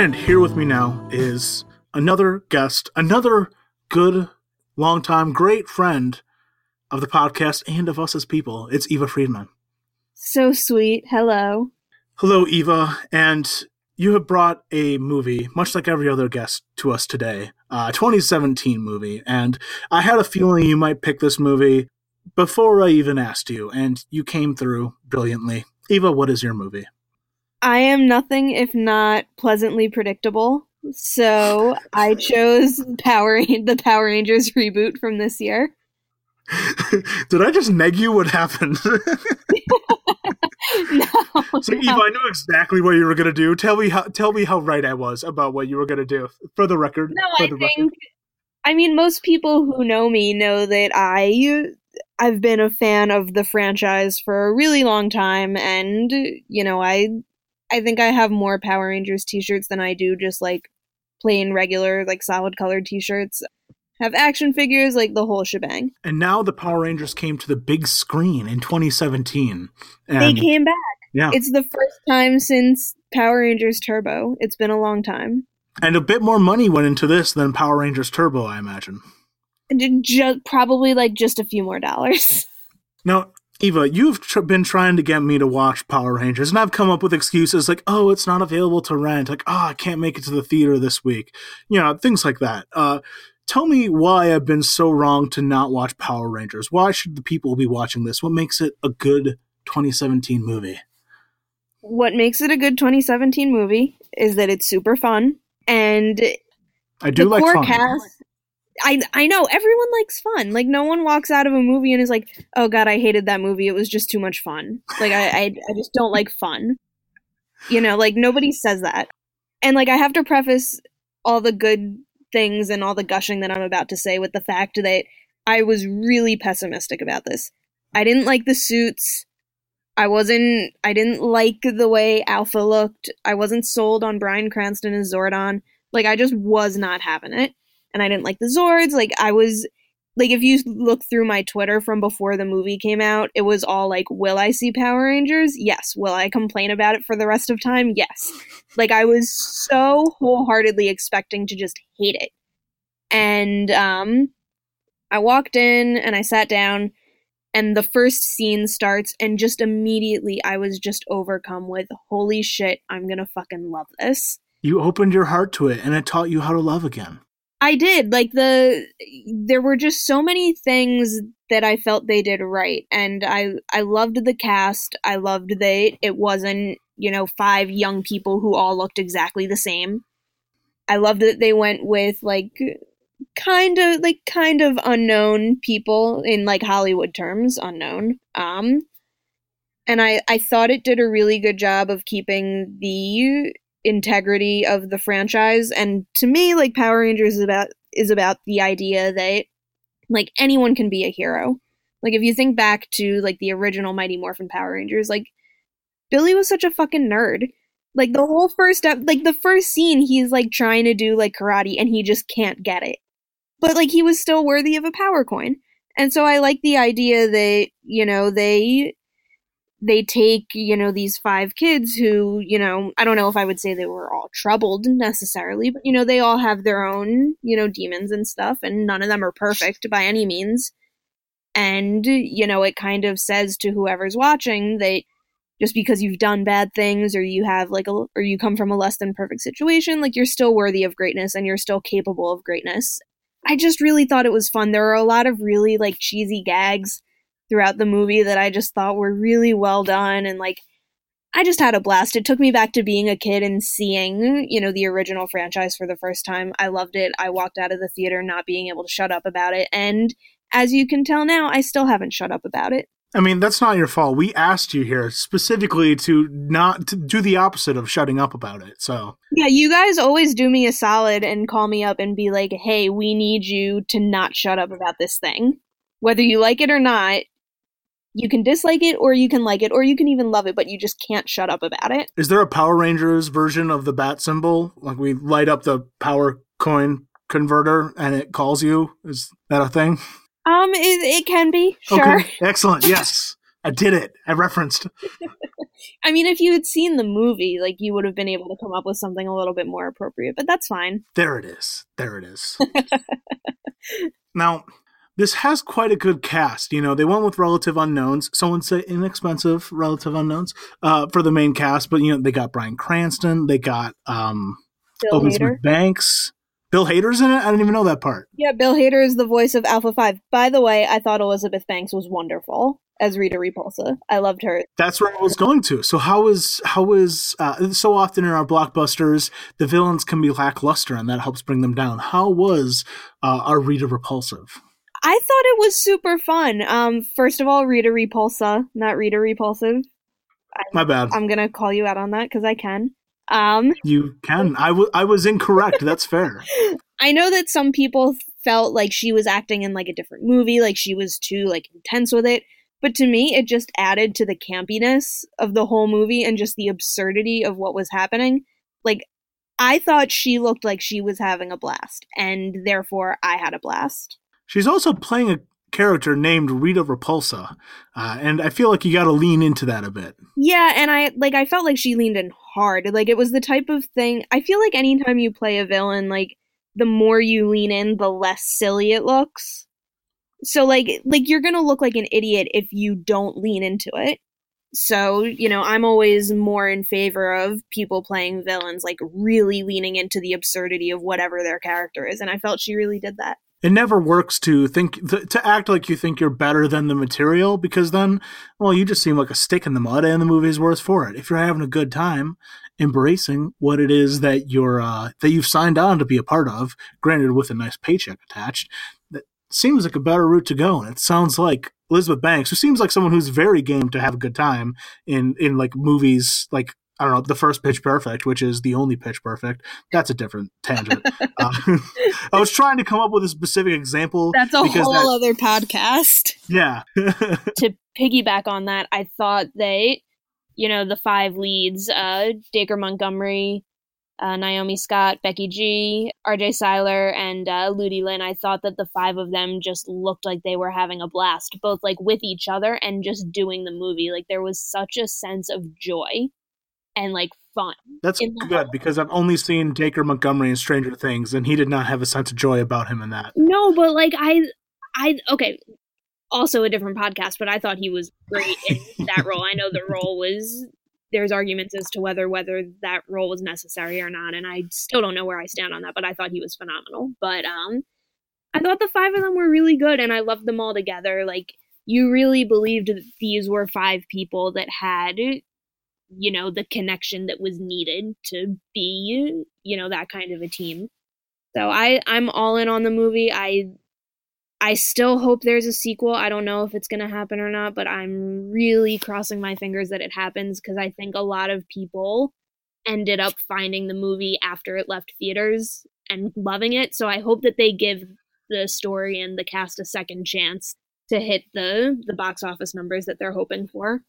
And here with me now is another guest, another good, longtime, great friend of the podcast and of us as people. It's Eva Friedman. So sweet. Hello. Hello, Eva, and you have brought a movie, much like every other guest, to us today. Uh, a 2017 movie, and I had a feeling you might pick this movie before I even asked you, and you came through brilliantly. Eva, what is your movie? I am nothing if not pleasantly predictable. So I chose Power the Power Rangers reboot from this year. (laughs) Did I just neg you what happened? (laughs) no, (laughs) so Eva, I know exactly what you were gonna do. Tell me how tell me how right I was about what you were gonna do. For the record. No, I think record. I mean most people who know me know that I I've been a fan of the franchise for a really long time and you know, I I think I have more Power Rangers t-shirts than I do just like plain regular like solid colored t-shirts. Have action figures like the whole shebang. And now the Power Rangers came to the big screen in 2017. And they came back. Yeah. It's the first time since Power Rangers Turbo. It's been a long time. and a bit more money went into this than Power Rangers Turbo, I imagine. Just probably like just a few more dollars. (laughs) Now, Eva, you've tr- been trying to get me to watch Power Rangers, and I've come up with excuses like, "Oh, it's not available to rent." Like, "Oh, I can't make it to the theater this week." You know, things like that. Uh, tell me why I've been so wrong to not watch Power Rangers. Why should the people be watching this? What makes it a good 2017 movie? what makes it a good 2017 movie is that it's super fun and I do the like core fun. cast. I I know everyone likes fun. Like no one walks out of a movie and is like, "Oh God, I hated that movie. It was just too much fun." Like I I, I just don't like fun. You know, like nobody says that. And like I have to preface all the good things and all the gushing that I'm about to say with the fact that I was really pessimistic about this. I didn't like the suits. I wasn't I didn't like the way Alpha looked. I wasn't sold on Bryan Cranston as Zordon. Like I just was not having it. And I didn't like the Zords. Like I was like if you look through my Twitter from before the movie came out, it was all like, Will I see Power Rangers? Yes. Will I complain about it for the rest of time? Yes. (laughs) Like I was so wholeheartedly expecting to just hate it. And um I walked in and I sat down and the first scene starts and just immediately I was just overcome with holy shit, I'm going to fucking love this. You opened your heart to it, and it taught you how to love again. I did. Like the there were just so many things that I felt they did right and I I loved the cast. I loved that it wasn't, you know, five young people who all looked exactly the same. I loved that they went with like kind of like kind of unknown people in like Hollywood terms, unknown. Um and I I thought it did a really good job of keeping the integrity of the franchise and to me like Power Rangers is about is about the idea that like anyone can be a hero. Like if you think back to like the original Mighty Morphin Power Rangers, like Billy was such a fucking nerd. Like the whole first like the first scene he's like trying to do like karate and he just can't get it. But like he was still worthy of a power coin. And so I like the idea that, you know, they they take, you know, these five kids who, you know, I don't know if I would say they were all troubled necessarily, but you know, they all have their own, you know, demons and stuff and none of them are perfect by any means. And, you know, it kind of says to whoever's watching that just because you've done bad things or you have like a or you come from a less than perfect situation, like you're still worthy of greatness and you're still capable of greatness. I just really thought it was fun. There were a lot of really like cheesy gags throughout the movie that I just thought were really well done and like I just had a blast. It took me back to being a kid and seeing, you know, the original franchise for the first time. I loved it. I walked out of the theater not being able to shut up about it. And as you can tell now, I still haven't shut up about it. I mean, that's not your fault. We asked you here specifically to not to do the opposite of shutting up about it. So Yeah, you guys always do me a solid and call me up and be like, hey, we need you to not shut up about this thing. Whether you like it or not, you can dislike it or you can like it or you can even love it, but you just can't shut up about it. Is there a Power Rangers version of the bat symbol? Like we light up the power coin converter and it calls you? Is that a thing? Um, it, it can be, sure. Okay. Excellent. (laughs) Yes. I did it. I referenced. I mean, if you had seen the movie, like you would have been able to come up with something a little bit more appropriate, but that's fine. There it is. There it is. (laughs) now, this has quite a good cast. You know, they went with relative unknowns. Someone say inexpensive relative unknowns uh, for the main cast, but you know they got Bryan Cranston, they got um, Bill Elizabeth Hader. Banks, Bill Hader's in it. I didn't even know that part. Yeah, Bill Hader is the voice of Alpha 5. By the way, I thought Elizabeth Banks was wonderful as Rita Repulsa. I loved her. That's where I was going to. So how is how is uh, so often in our blockbusters the villains can be lackluster and that helps bring them down. How was uh, our Rita repulsive? I thought it was super fun. Um, first of all, Rita Repulsa, not Rita Repulsive. My bad. I'm gonna call you out on that because I can. Um, You can. I I was incorrect. That's fair. (laughs) I know that some people felt like she was acting in like a different movie, like she was too like intense with it. But to me, it just added to the campiness of the whole movie and just the absurdity of what was happening. Like, I thought she looked like she was having a blast, and therefore I had a blast. She's also playing a character named Rita Repulsa, uh, and I feel like you got to lean into that a bit. Yeah, and I like I felt like she leaned in hard. Like it was the type of thing I feel like anytime you play a villain, like the more you lean in, the less silly it looks. So like like you're to look like an idiot if you don't lean into it. So, you know, I'm always more in favor of people playing villains like really leaning into the absurdity of whatever their character is, and I felt she really did that. It never works to think th- to act like you think you're better than the material because then, well, you just seem like a stick in the mud, and the movie's worse for it. If you're having a good time, embracing what it is that you're uh, that you've signed on to be a part of, granted with a nice paycheck attached, that seems like a better route to go. And it sounds like Elizabeth Banks, who seems like someone who's very game to have a good time in in like movies like I don't know, the first Pitch Perfect, which is the only Pitch Perfect. That's a different tangent. (laughs) uh, (laughs) I was trying to come up with a specific example. That's a because whole that- other podcast. Yeah. (laughs) to piggyback on that, I thought they, you know, the five leads, uh, Dacre Montgomery, uh, Naomi Scott, Becky G, RJ Cyler, and uh, Ludi Lin, I thought that the five of them just looked like they were having a blast, both like with each other and just doing the movie. Like there was such a sense of joy and like fun. That's good because I've only seen Dacre Montgomery in Stranger Things, and he did not have a sense of joy about him in that. No, but like I, I okay. Also a different podcast, but I thought he was great in (laughs) that role. I know the role was. There's arguments as to whether whether that role was necessary or not, and I still don't know where I stand on that. But I thought he was phenomenal. But um, I thought the five of them were really good, and I loved them all together. Like you really believed that these were five people that had you know the connection that was needed to be you know that kind of a team. So i i'm all in on the movie. I i still hope there's a sequel. I don't know if it's going to happen or not but i'm really crossing my fingers that it happens because i think a lot of people ended up finding the movie after it left theaters and loving it. So i hope that they give the story and the cast a second chance to hit the the box office numbers that they're hoping for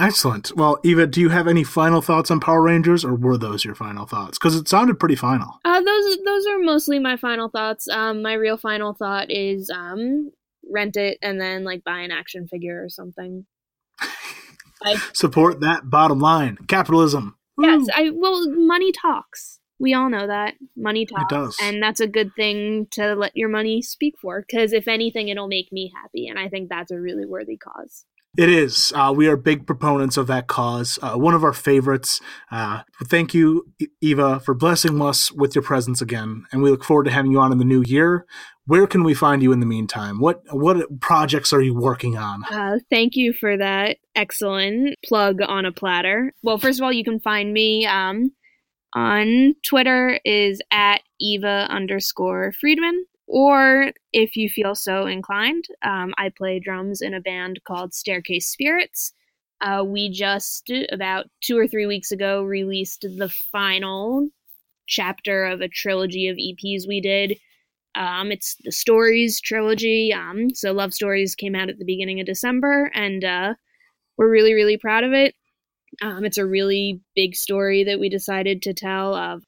Excellent. Well, Eva, do you have any final thoughts on Power Rangers, or were those your final thoughts? Because it sounded pretty final. Uh, those those are mostly my final thoughts. Um, my real final thought is um, rent it and then like buy an action figure or something. (laughs) I, Support that bottom line. Capitalism. yes, I well, money talks. We all know that money talks, does. and that's a good thing to let your money speak for. Because if anything, it'll make me happy, and I think that's a really worthy cause. It is. Uh, we are big proponents of that cause. Uh, one of our favorites. Uh, thank you, Eva, for blessing us with your presence again, and we look forward to having you on in the new year. Where can we find you in the meantime? What what projects are you working on? Uh, thank you for that excellent plug on a platter. Well, first of all, you can find me um, on Twitter is at Eva underscore Friedman. Or if you feel so inclined, um, I play drums in a band called Staircase Spirits. Uh, we just, about two or three weeks ago, released the final chapter of a trilogy of EPs we did. Um, it's the Stories trilogy. Um, so Love Stories came out at the beginning of December, and uh, we're really, really proud of it. Um, it's a really big story that we decided to tell of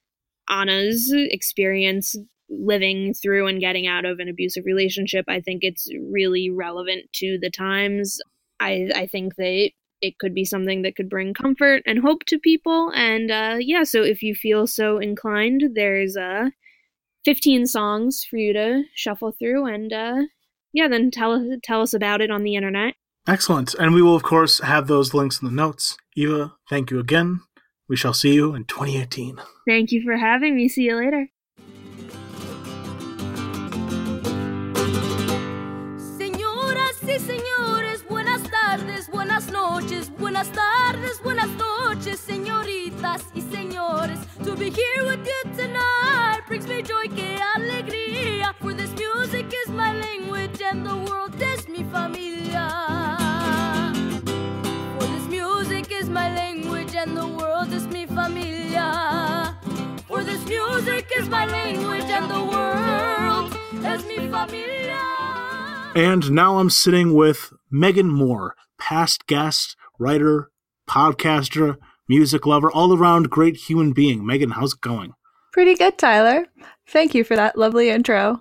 Anna's experience living through and getting out of an abusive relationship. I think it's really relevant to the times. I, I think that it could be something that could bring comfort and hope to people. And uh, yeah, so if you feel so inclined, there's uh, 15 songs for you to shuffle through and uh, yeah, then tell us tell us about it on the internet. Excellent. And we will, of course, have those links in the notes. Eva, thank you again. We shall see you in 2018. Thank you for having me. See you later. Y señores, buenas tardes, buenas noches, buenas tardes, buenas noches, señoritas y señores. To be here with you tonight brings me joy, que alegría. For this music is my language and the world is mi familia. For this music is my language and the world is mi familia. For this music is my language and the world is mi familia. And now I'm sitting with Meghin Moore, past guest, writer, podcaster, music lover, all around great human being. Megan, how's it going? Pretty good, Tyler. Thank you for that lovely intro.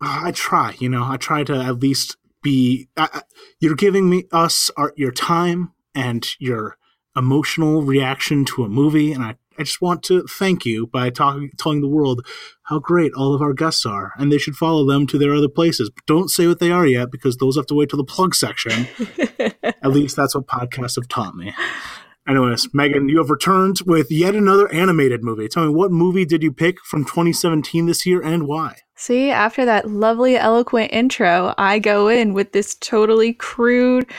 Uh, I try, you know, I try to at least be. Uh, you're giving me us our, your time and your emotional reaction to a movie, and I, I just want to thank you by talking, telling the world how great all of our guests are, and they should follow them to their other places. But don't say what they are yet, because those have to wait till the plug section. (laughs) at least that's what podcasts have taught me. Anyways, Meghin, you have returned with yet another animated movie. Tell me, what movie did you pick from 2017 this year and why? See, after that lovely, eloquent intro, I go in with this totally crude,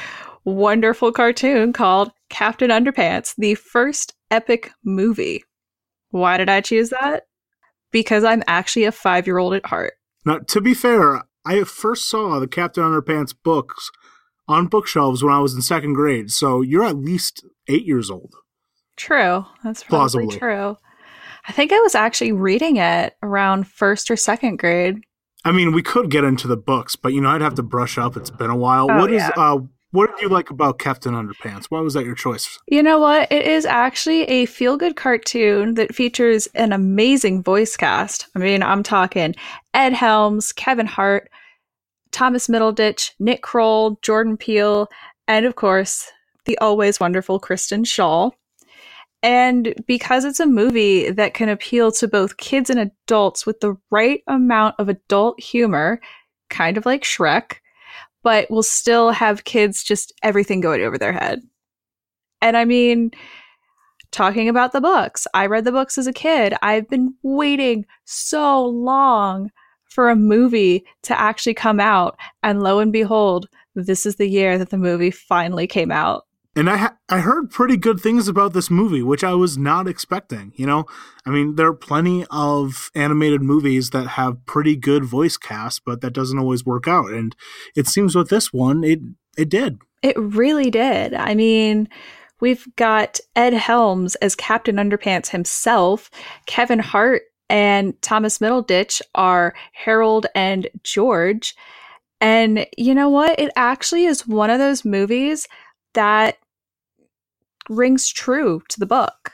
wonderful cartoon called Captain Underpants, the first epic movie. Why did I choose that? Because I'm actually a five year old at heart. Now, to be fair, I first saw the Captain Underpants books on bookshelves when I was in second grade, so you're at least eight years old. True. That's probably Plausibly. true. I think I was actually reading it around first or second grade. I mean, we could get into the books, but you know, I'd have to brush up. It's been a while. Oh, What is yeah. uh what did you like about Captain Underpants? Why was that your choice? You know what? It is actually a feel good cartoon that features an amazing voice cast. I mean, I'm talking Ed Helms, Kevin Hart, Thomas Middleditch, Nick Kroll, Jordan Peele, and of course, the always wonderful Kristen Schaal. And because it's a movie that can appeal to both kids and adults with the right amount of adult humor, kind of like Shrek, but will still have kids just everything going over their head. And I mean, talking about the books, I read the books as a kid. I've been waiting so long for a movie to actually come out. And lo and behold, this is the year that the movie finally came out. And I ha- I heard pretty good things about this movie, which I was not expecting. You know, I mean, there are plenty of animated movies that have pretty good voice cast, but that doesn't always work out. And it seems with this one, it it did. It really did. I mean, we've got Ed Helms as Captain Underpants himself. Kevin Hart and Thomas Middleditch are Harold and George. And you know what? It actually is one of those movies that rings true to the book.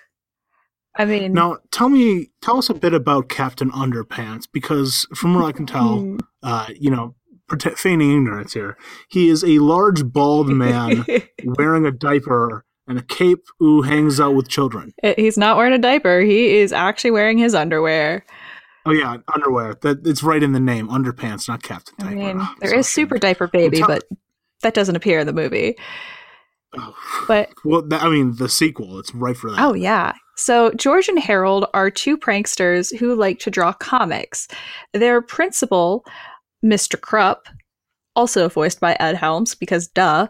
I mean, Now, tell me, tell us a bit about Captain Underpants, because from what I can tell, Hmm. uh, you know, feigning ignorance here, he is a large bald man (laughs) wearing a diaper and a cape who hangs out with children. it- he's not wearing a diaper. He is actually wearing his underwear. Oh yeah, underwear. That it's right in the name, underpants, not Captain I Diaper. mean, Oh, there so is Super Diaper Baby, tell- but that doesn't appear in the movie. Oh. But (sighs) Well, I mean, the sequel. It's right for that. Oh, yeah. So, George and Harold are two pranksters who like to draw comics. Their principal, Mr. Krupp, also voiced by Ed Helms, because duh,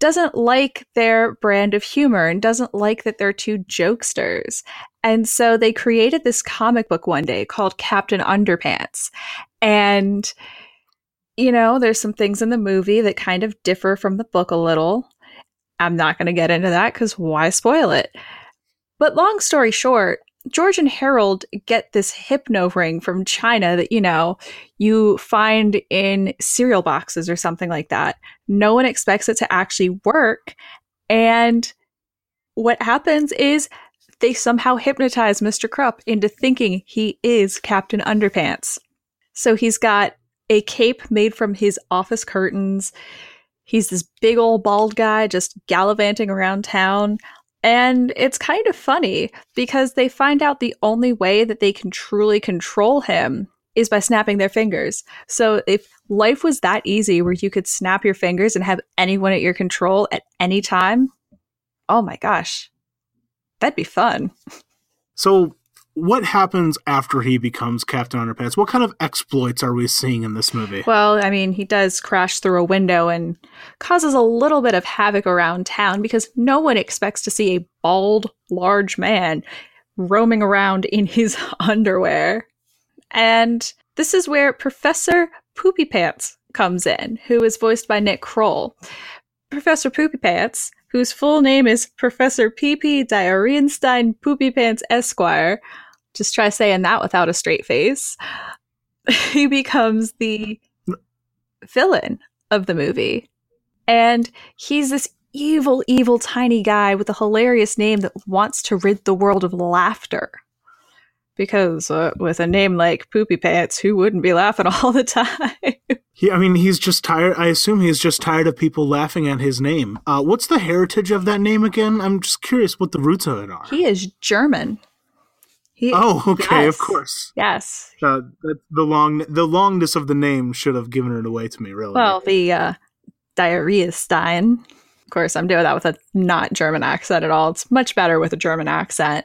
doesn't like their brand of humor and doesn't like that they're two jokesters. And so they created this comic book one day called Captain Underpants. And, you know, there's some things in the movie that kind of differ from the book a little. I'm not going to get into that because why spoil it? But long story short, George and Harold get this hypno ring from China that, you know, you find in cereal boxes or something like that. No one expects it to actually work. And what happens is they somehow hypnotize Mr. Krupp into thinking he is Captain Underpants. So he's got a cape made from his office curtains. He's this big old bald guy just gallivanting around town. And it's kind of funny because they find out the only way that they can truly control him is by snapping their fingers. So if life was that easy where you could snap your fingers and have anyone at your control at any time, oh my gosh, that'd be fun. So, what happens after he becomes Captain Underpants? What kind of exploits are we seeing in this movie? Well, I mean, he does crash through a window and causes a little bit of havoc around town because no one expects to see a bald, large man roaming around in his (laughs) underwear. And this is where Professor Poopy Pants comes in, who is voiced by Nick Kroll. Professor Poopy Pants, whose full name is Professor P.P. Diarrheenstein Poopy Pants Esquire, just try saying that without a straight face. (laughs) he becomes the villain of the movie. And he's this evil, evil tiny guy with a hilarious name that wants to rid the world of laughter. Because uh, with a name like Poopy Pants, who wouldn't be laughing (laughs) all the time? He, I mean, he's just tired. I assume he's just tired of people laughing at his name. Uh, what's the heritage of that name again? I'm just curious what the roots of it are. he is German. He, oh, okay, Yes. of course. Yes. Uh, the, the long, the longness of the name should have given it away to me. Really. Well, the uh, diarrhea Stein. Of course, I'm doing that with a not German accent at all. It's much better with a German accent.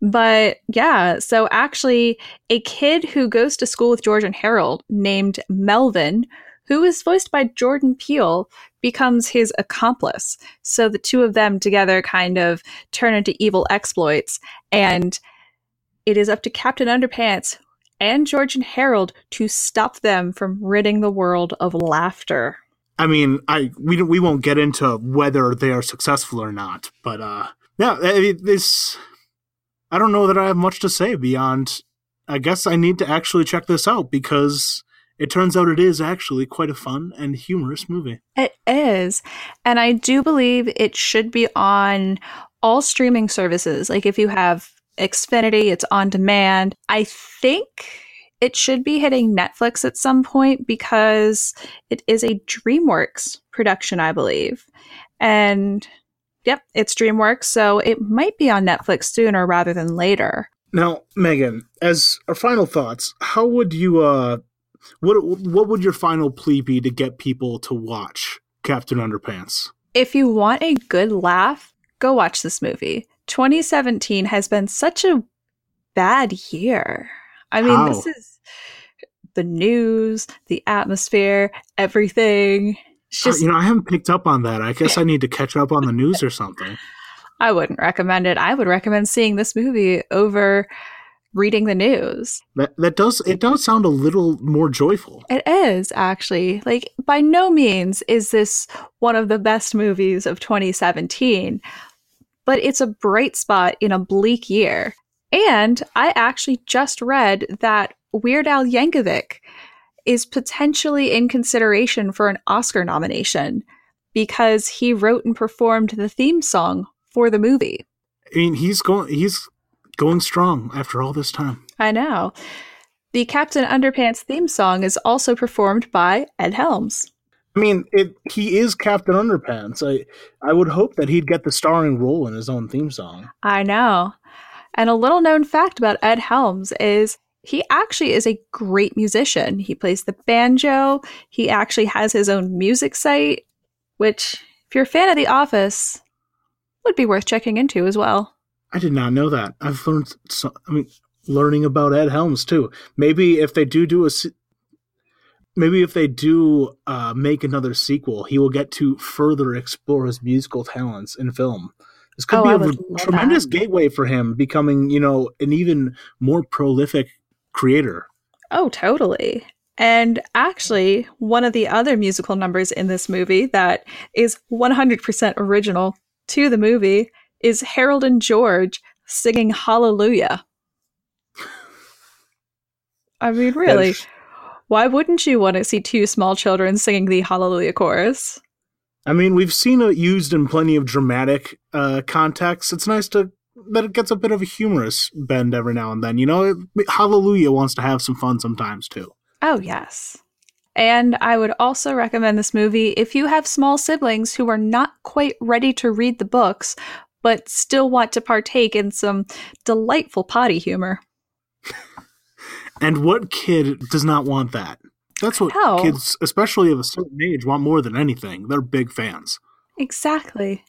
But yeah, so actually, a kid who goes to school with George and Harold named Melvin, who is voiced by Jordan Peele, becomes his accomplice. So the two of them together kind of turn into evil exploits. And it is up to Captain Underpants and George and Harold to stop them from ridding the world of laughter. I mean, I we we won't get into whether they are successful or not, but uh, yeah, this I don't know that I have much to say beyond. I guess I need to actually check this out because it turns out it is actually quite a fun and humorous movie. It is. And I do believe it should be on all streaming services. Like if you have Xfinity, it's on demand. I think it should be hitting Netflix at some point because it is a DreamWorks production, I believe. And yep, it's DreamWorks. So it might be on Netflix sooner rather than later. Now, Meghin, as our final thoughts, how would you uh, what what would your final plea be to get people to watch Captain Underpants? if you want a good laugh, go watch this movie. 2017 has been such a bad year. I mean, How? this is the news, the atmosphere, everything. Just, you know, I haven't picked up on that. I guess I need to catch up on the news or something. (laughs) I wouldn't recommend it. I would recommend seeing this movie over reading the news. That that does it does sound a little more joyful. It is actually like by no means is this one of the best movies of 2017, but it's a bright spot in a bleak year. And I actually just read that Weird Al Yankovic is potentially in consideration for an Oscar nomination because he wrote and performed the theme song for the movie. I mean, he's going he's going strong after all this time. I know. The Captain Underpants theme song is also performed by Ed Helms. I mean, it he is Captain Underpants. I I would hope that he'd get the starring role in his own theme song. I know. And a little known fact about Ed Helms is he actually is a great musician. He plays the banjo. He actually has his own music site, which, if you're a fan of The Office, would be worth checking into as well. I did not know that. I've learned so, I mean learning about Ed Helms too. Maybe if they do do a maybe if they do uh, make another sequel, he will get to further explore his musical talents in film. This could Oh, be a would re- love tremendous that. gateway for him, becoming you know an even more prolific creator. Oh, totally. And actually, one of the other musical numbers in this movie that is 100% original to the movie is Harold and George singing Hallelujah. I mean, really, why wouldn't you want to see two small children singing the Hallelujah chorus? I mean, we've seen it used in plenty of dramatic uh, contexts. It's nice to that it gets a bit of a humorous bend every now and then. You know, it, Hallelujah wants to have some fun sometimes too. Oh, yes. And I would also recommend this movie if you have small siblings who are not quite ready to read the books, but still want to partake in some delightful potty humor. (laughs) And what kid does not want that? That's what kids, especially of a certain age, want more than anything. They're big fans. Exactly.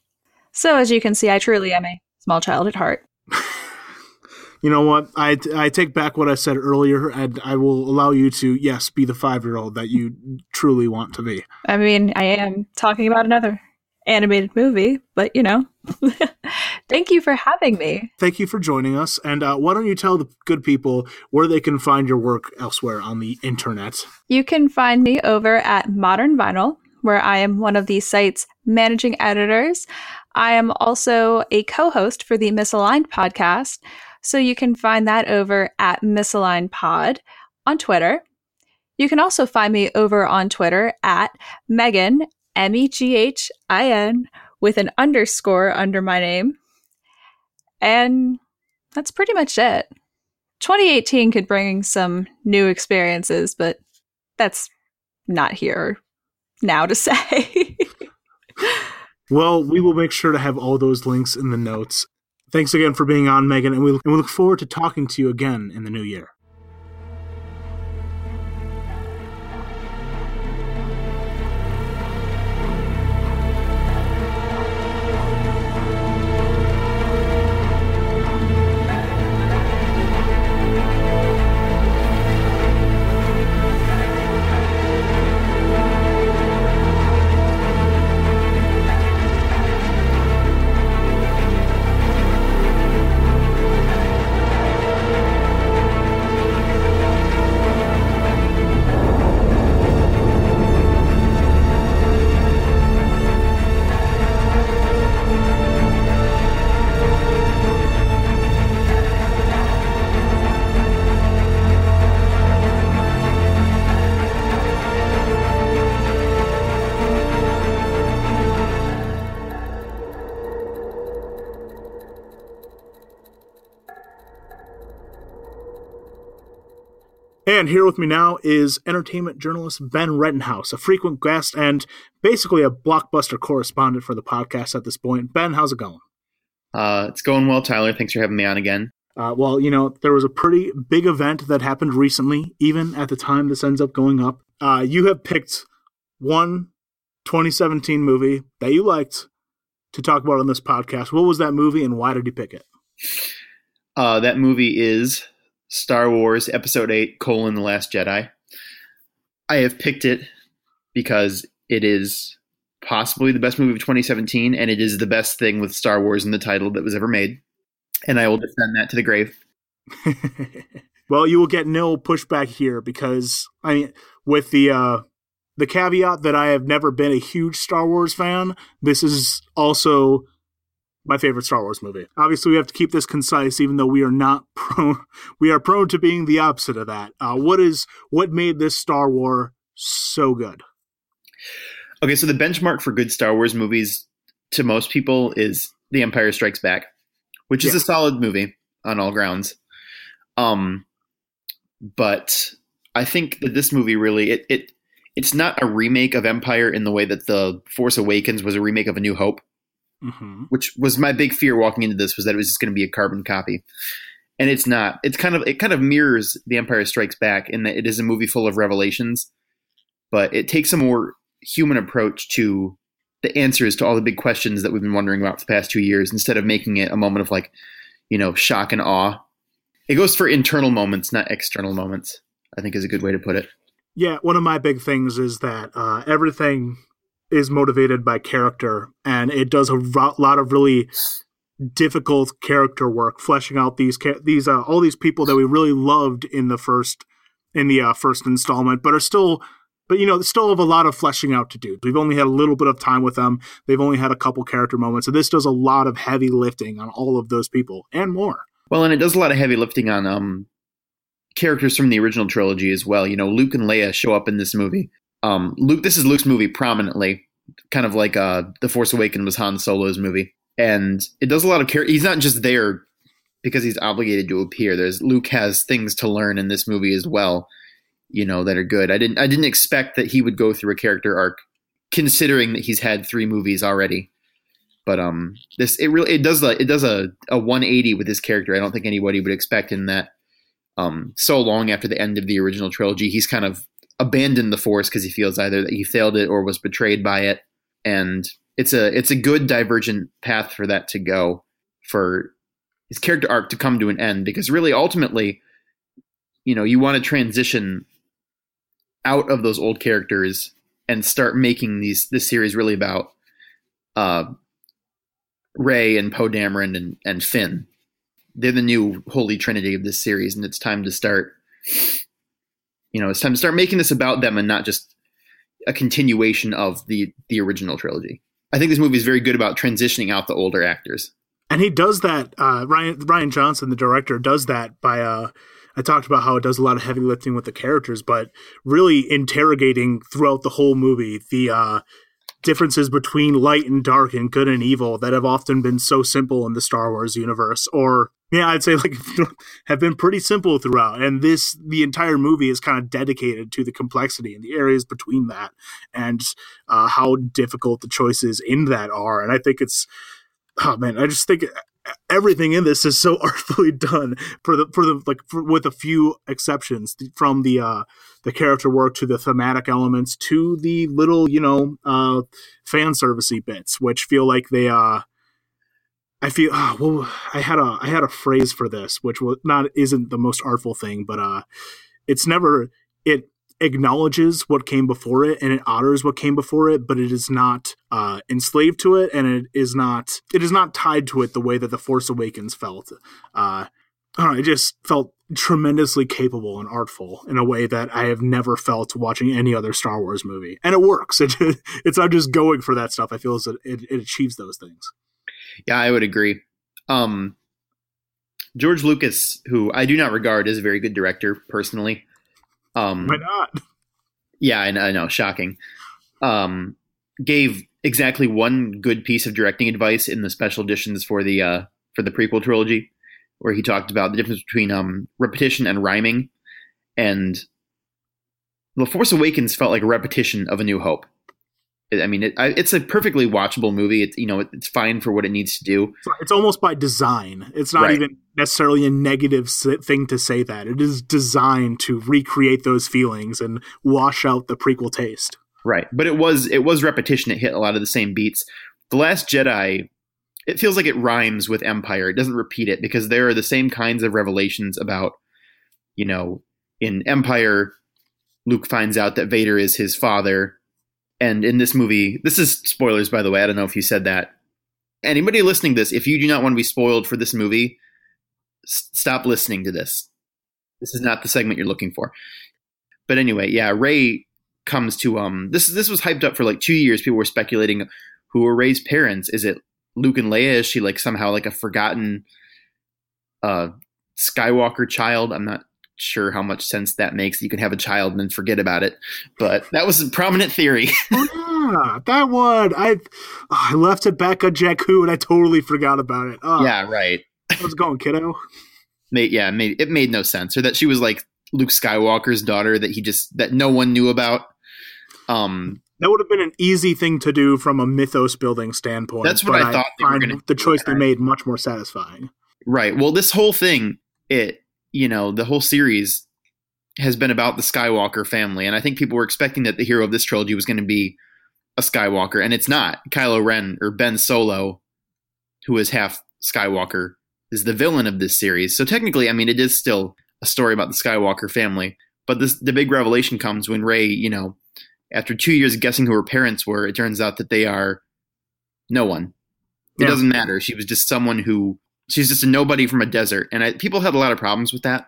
So, as you can see, I truly am a small child at heart. (laughs) You know what? I, I take back what I said earlier, and I will allow you to, yes, be the five year old that you truly want to be. I mean, I am talking about another animated movie, but you know. (laughs) Thank you for having me. Thank you for joining us. And uh, why don't you tell the good people where they can find your work elsewhere on the internet? You can find me over at Modern Vinyl, where I am one of the site's managing editors. I am also a co host for the Misaligned podcast. So you can find that over at Misaligned Pod on Twitter. You can also find me over on Twitter at Meghin, M E G H I N, with an underscore under my name. And that's pretty much it. 2018 could bring some new experiences, but that's not here now to (laughs) say. Well, we will make sure to have all those links in the notes. Thanks again for being on, Meghin, and we, and we look forward to talking to you again in the new year. And here with me now is entertainment journalist Ben Rettinhouse, a frequent guest and basically a blockbuster correspondent for the podcast at this point. Ben, how's it going? Uh, it's going well, Tyler. Thanks for having me on again. Uh, well, you know, there was a pretty big event that happened recently, even at the time this ends up going up. Uh, you have picked one 2017 movie that you liked to talk about on this podcast. What was that movie and why did you pick it? Uh, that movie is Star Wars Episode 8, colon, The Last Jedi. I have picked it because it is possibly the best movie of 2017, and it is the best thing with Star Wars in the title that was ever made. And I will defend that to the grave. (laughs) Well, you will get no pushback here because I mean, with the uh, the caveat that I have never been a huge Star Wars fan, this is also my favorite Star Wars movie. Obviously, we have to keep this concise, even though we are not (laughs) prone. We are prone to being the opposite of that. Uh, what is what made this Star War so good? Okay, so the benchmark for good Star Wars movies to most people is The Empire Strikes Back, which is Yeah. a solid movie on all grounds. Um, but I think that this movie really it it it's not a remake of Empire in the way that the Force Awakens was a remake of A New Hope, Mm-hmm. which was my big fear walking into this was that it was just going to be a carbon copy. And it's not. It's kind of it kind of mirrors The Empire Strikes Back in that it is a movie full of revelations, but it takes a more human approach to the answers to all the big questions that we've been wondering about for the past two years instead of making it a moment of like, you know, shock and awe. It goes for internal moments, not external moments, I think is a good way to put it. Yeah, one of my big things is that uh, everything is motivated by character, and it does a ro- lot of really difficult character work, fleshing out these these uh, all these people that we really loved in the first in the uh, first installment, but are still. But you know, still have a lot of fleshing out to do. We've only had a little bit of time with them. They've only had a couple character moments, so this does a lot of heavy lifting on all of those people and more. Well, and it does a lot of heavy lifting on um, characters from the original trilogy as well. You know, Luke and Leia show up in this movie. Um, Luke, this is Luke's movie prominently, kind of like uh, The Force Awakens was Han Solo's movie, and it does a lot of care. He's not just there because he's obligated to appear. There's Luke has things to learn in this movie as well. You know that are good. I didn't. I didn't expect that he would go through a character arc, considering that he's had three movies already. But um, this it really it does like it does a a 180 with this character. I don't think anybody would expect in that um, so long after the end of the original trilogy. He's kind of abandoned the Force because he feels either that he failed it or was betrayed by it, and it's a it's a good divergent path for that to go for his character arc to come to an end because really ultimately, you know, you want to transition out of those old characters and start making these this series really about uh, Rey and Poe Dameron and, and Finn. They're the new holy trinity of this series, and it's time to start. You know, it's time to start making this about them and not just a continuation of the the original trilogy. I think this movie is very good about transitioning out the older actors. and he does that. Uh, Rian Rian Johnson, the director, does that by. Uh, I talked about how it does a lot of heavy lifting with the characters, but really interrogating throughout the whole movie the uh, differences between light and dark and good and evil that have often been so simple in the Star Wars universe, or yeah, I'd say (laughs) like have been pretty simple throughout. And this, the entire movie is kind of dedicated to the complexity and the areas between that, and uh, how difficult the choices in that are. And I think it's oh man, I just think everything in this is so (laughs) artfully done for the for the like for, with a few exceptions from the uh the character work to the thematic elements to the little you know uh fan servicey bits which feel like they uh I feel oh, well I had a I had a phrase for this which was not isn't the most artful thing but uh it's never it acknowledges what came before it and it honors what came before it, but it is not uh, enslaved to it and it is not it is not tied to it the way that the Force Awakens felt. Uh, I just felt tremendously capable and artful in a way that I have never felt watching any other Star Wars movie, and it works. (laughs) It, it's not just going for that stuff. I feel as it, it, it achieves those things. Yeah, I would agree. Um, George Lucas, who I do not regard as a very good director personally. Um, Why not? (laughs) Yeah, I know, I know shocking. Um, gave exactly one good piece of directing advice in the special editions for the uh, for the prequel trilogy, where he talked about the difference between um, repetition and rhyming, and The Force Awakens felt like a repetition of A New Hope. I mean, it, it's a perfectly watchable movie. It's you know it's fine for what it needs to do. It's almost by design. It's not Right. even necessarily a negative thing to say that. It is designed to recreate those feelings and wash out the prequel taste. Right, but it was it was repetition. It hit a lot of the same beats. The Last Jedi, it feels like it rhymes with Empire. It doesn't repeat it because there are the same kinds of revelations about, you know, in Empire, Luke finds out that Vader is his father, and in this movie, this is spoilers by the way. I don't know if you said that. Anybody listening to this, if you do not want to be spoiled for this movie, s- stop listening to this. This is not the segment you're looking for. But anyway, yeah, Rey comes to um this this was hyped up for like two years. People were speculating who were Rey's parents. Is it Luke and Leia? Is she like somehow like a forgotten uh Skywalker child? I'm not sure how much sense that makes. You can have a child and then forget about it. But that was a prominent theory. (laughs) Ah, that one. I I left it back on Jakku and I totally forgot about it. Oh, yeah, right. How's it going, kiddo? Made, yeah, made, it made no sense. Or that she was like Luke Skywalker's daughter that he just that no one knew about. Um That would have been an easy thing to do from a mythos building standpoint. That's what but I thought they find the choice they made much more satisfying. Right. Well, this whole thing, it you know, the whole series has been about the Skywalker family, and I think people were expecting that the hero of this trilogy was going to be a Skywalker, and it's not. Kylo Ren or Ben Solo, who is half Skywalker, is the villain of this series. So technically, I mean, it is still a story about the Skywalker family. But this the big revelation comes when Rey, you know, after two years of guessing who her parents were, it turns out that they are no one. It Yeah. doesn't matter. She was just someone who she's just a nobody from a desert, and I, people had a lot of problems with that.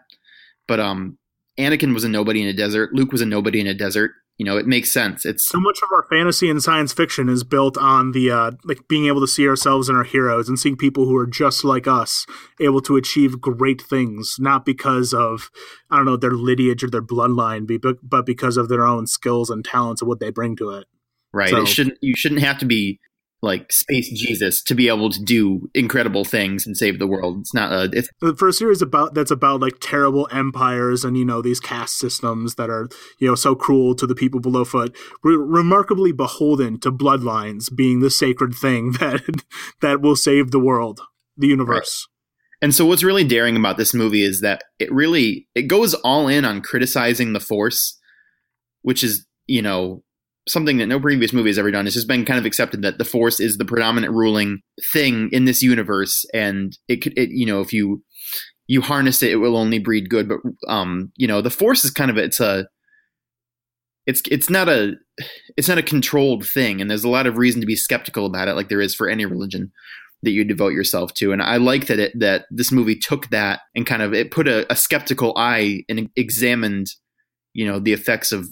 But um, Anakin was a nobody in a desert. Luke was a nobody in a desert. You know, it makes sense. It's So much of our fantasy and science fiction is built on the uh, like being able to see ourselves in our heroes and seeing people who are just like us able to achieve great things, not because of I don't know their lineage or their bloodline, but but because of their own skills and talents and what they bring to it. right. So- it shouldn't. You shouldn't have to be like space Jesus to be able to do incredible things and save the world. It's not. A, it's for a series about that's about like terrible empires and you know these caste systems that are you know so cruel to the people below foot re- remarkably beholden to bloodlines being the sacred thing (laughs) that that will save the world the universe And so what's really daring about this movie is that it really it goes all in on criticizing the force, which is, you know, something that no previous movie has ever done. It's just been kind of accepted that the force is the predominant ruling thing in this universe and it could it, you know, if you you harness it it will only breed good, but um, you know, the force is kind of it's a it's it's not a it's not a controlled thing and there's a lot of reason to be skeptical about it like there is for any religion that you devote yourself to and i like that it that this movie took that and kind of it put a, a skeptical eye and examined you know the effects of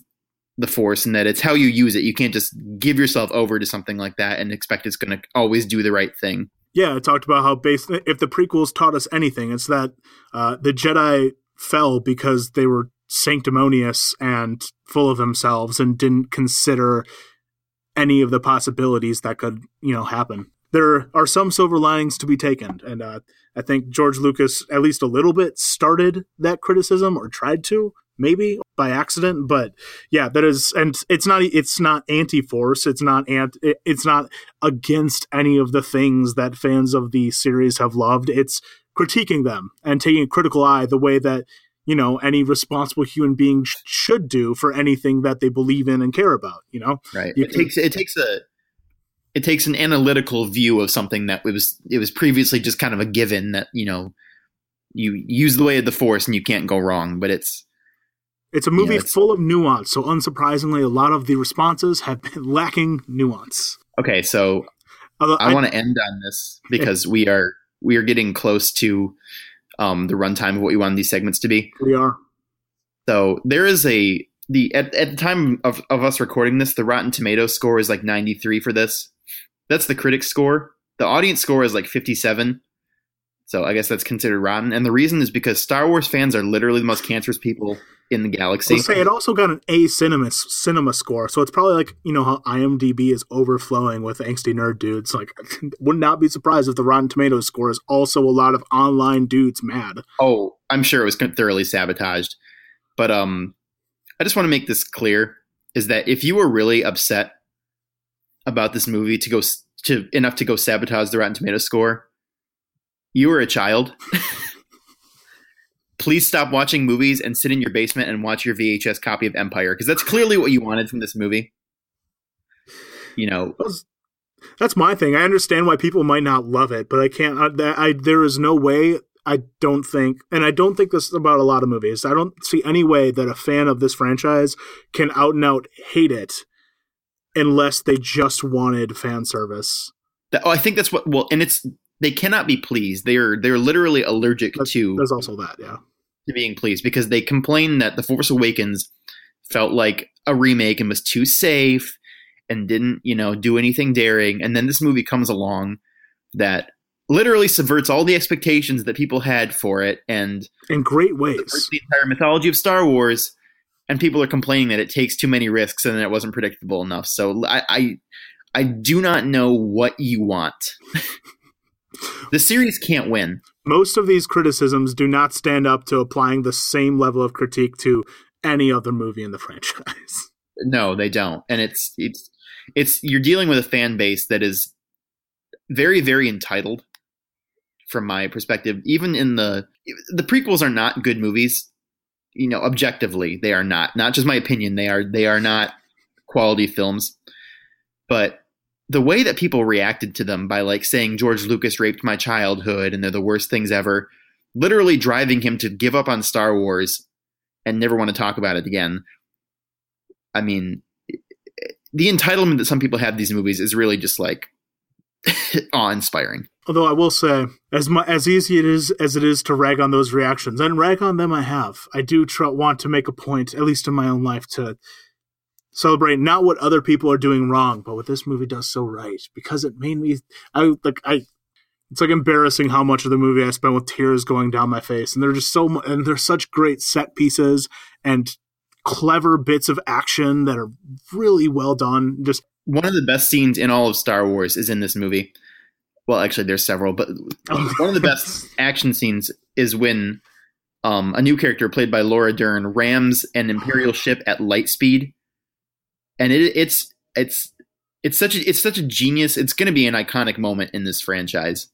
the force and that it's how you use it you can't just give yourself over to something like that and expect it's going to always do the right thing Yeah, I talked about how if the prequels taught us anything, it's that uh, the Jedi fell because they were sanctimonious and full of themselves and didn't consider any of the possibilities that could you know happen. There are some silver linings to be taken, and uh, I think George Lucas at least a little bit started that criticism or tried to maybe by accident but yeah that is and it's not it's not anti-force it's not ant it's not against any of the things that fans of the series have loved. It's critiquing them and taking a critical eye the way that you know any responsible human being sh- should do for anything that they believe in and care about you know? Right. You it takes it takes a it takes an analytical view of something that it was it was previously just kind of a given that you know you use the way of the force and you can't go wrong but it's It's a movie Yeah, it's- full of nuance, so unsurprisingly, a lot of the responses have been (laughs) lacking nuance. okay so Although i, want to end on this because we are we are getting close to um the runtime of what we want these segments to be We are. So there is a the at, at the time of, of us recording this, the Rotten Tomato score is like 93 for this. That's the critic score. The audience score is like 57. So I guess that's considered rotten. And the reason is because Star Wars fans are literally the most cancerous people in the galaxy. I'll say it also got an A cinema cinema score, so it's probably like you know how IMDb is overflowing with angsty nerd dudes. Like, (laughs) would not be surprised if the Rotten Tomatoes score is also a lot of online dudes mad. Oh, I'm sure it was thoroughly sabotaged. But um, I just want to make this clear: is that if you were really upset about this movie to go to enough to go sabotage the Rotten Tomato score, you were a child. (laughs) Please stop watching movies and sit in your basement and watch your VHS copy of Empire because that's clearly what you wanted from this movie. You know, That's my thing. I understand why people might not love it, but I can't. I, that- I there is no way. I don't think, and I don't think this is about a lot of movies. I don't see any way that a fan of this franchise can out and out hate it, unless they just wanted fan service. oh, I think that's what. Well, and it's they cannot be pleased. They are they're literally allergic to. There's also that, yeah. to being pleased because they complain that The Force Awakens felt like a remake and was too safe and didn't, you know, do anything daring. And then this movie comes along that literally subverts all the expectations that people had for it and in great ways the entire mythology of Star Wars. And people are complaining that it takes too many risks and that it wasn't predictable enough. So I, I, I do not know what you want. (laughs) the series can't win. Most of these criticisms do not stand up to applying the same level of critique to any other movie in the (laughs) franchise. No, they don't. And it's it's it's you're dealing with a fan base that is very very entitled from my perspective. Even in the the prequels are not good movies. You know, objectively, they are not. Not just my opinion, they are they are not quality films. But the way that people reacted to them by like saying George Lucas raped my childhood and they're the worst things ever, literally driving him to give up on Star Wars and never want to talk about it again. I mean, the entitlement that some people have these movies is really just like (laughs) awe-inspiring. Although I will say, as mu- as easy it is as it is to rag on those reactions, and rag on them, I have. I do tr- want to make a point, at least in my own life, to celebrate not what other people are doing wrong, but what this movie does so right, because it made me. I like I. It's like embarrassing how much of the movie I spent with tears going down my face, and they're just so and there's such great set pieces and clever bits of action that are really well done. Just One of the best scenes in all of Star Wars is in this movie. Well, actually, there's several, but (laughs) one of the best action scenes is when um, a new character played by Laura Dern rams an Imperial ship at light speed, and it, it's it's it's such a it's such a genius. It's going to be an iconic moment in this franchise.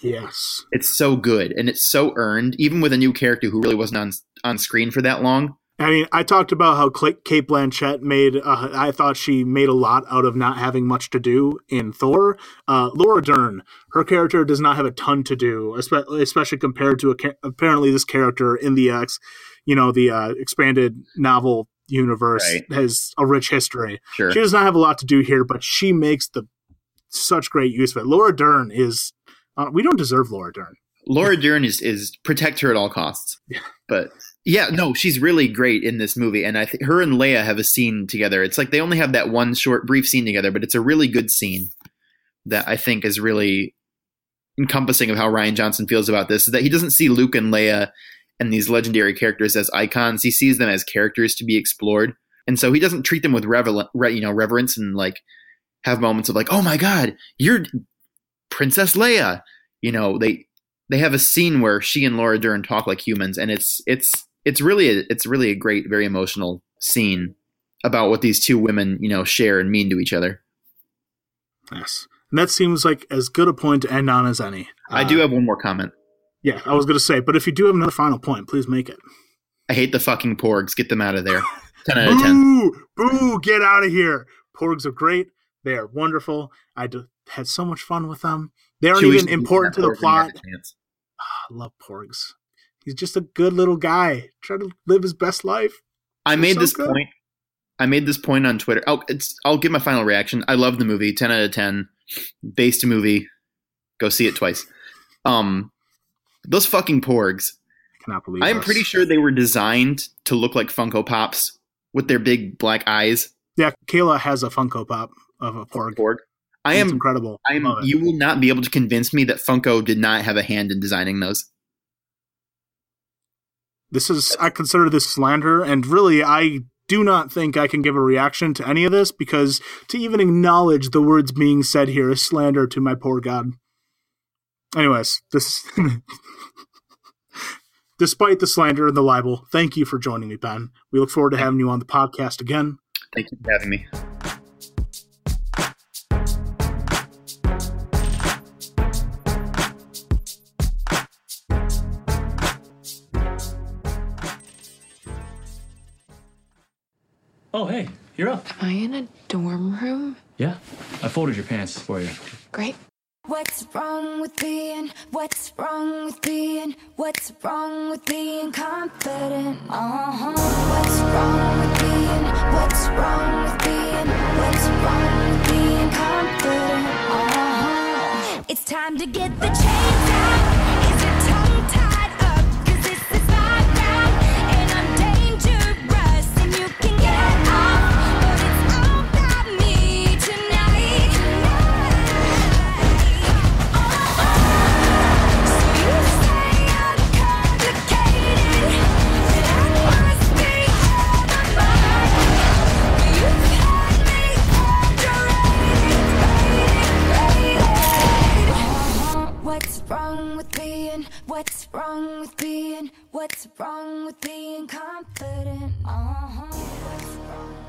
Yes. It's so good and it's so earned, even with a new character who really wasn't on on screen for that long. I mean, I talked about how Cate Blanchett made. Uh, I thought she made a lot out of not having much to do in Thor. Uh, Laura Dern, her character does not have a ton to do, especially compared to a apparently this character in the X, you know, the uh, expanded novel universe Right. has a rich history. Sure. She does not have a lot to do here, but she makes the such great use of it. Laura Dern is. Uh, we don't deserve Laura Dern. Laura Dern is is protect her at all costs. But yeah, no, she's really great in this movie, and I think her and Leia have a scene together. It's like they only have that one short, brief scene together, but it's a really good scene that I think is really encompassing of how Rian Johnson feels about this. Is that he doesn't see Luke and Leia and these legendary characters as icons; he sees them as characters to be explored, and so he doesn't treat them with revel- re- you know reverence and like have moments of like, oh my god, you're Princess Leia. You know, they they have a scene where she and Laura Dern talk like humans, and it's it's it's really a, it's really a great, very emotional scene about what these two women you know share and mean to each other. Yes. And that seems like as good a point to end on as any. I do uh, have one more comment. Yeah, I was going to say, but if you do have another final point, please make it. I hate the fucking porgs. Get them out of there. (laughs) Ten out of ten. Boo! Boo! Get out of here. Porgs are great. They are wonderful. I d- had so much fun with them. They aren't Chewie even important to the porg when he has plot. a. I love Porgs. He's just a good little guy trying to live his best life. I made so this good. point. I made this point on Twitter. Oh, it's. I'll give my final reaction. I love the movie. Ten out of ten. Based movie. Go see it twice. Um, those fucking porgs. I cannot believe I'm this. pretty sure they were designed to look like Funko Pops with their big black eyes. Yeah, Kayla has a Funko Pop of a Porg. Porg. I It's am incredible. I am. You will not be able to convince me that Funko did not have a hand in designing those. This is I consider this slander, and really I do not think I can give a reaction to any of this because to even acknowledge the words being said here is slander to my poor god. Anyways, this (laughs) despite the slander and the libel, thank you for joining me, Ben. We look forward to having you on the podcast again. Thank you for having me. Oh, hey, you're up. Am I in a dorm room? Yeah, I folded your pants for you. Great. What's wrong with being? What's wrong with being? What's wrong with being confident? Uh huh. What's wrong with being? What's wrong with being? What's wrong with being confident? Uh huh. It's time to get the chains out. What's wrong with being? What's wrong with being confident? Uh huh.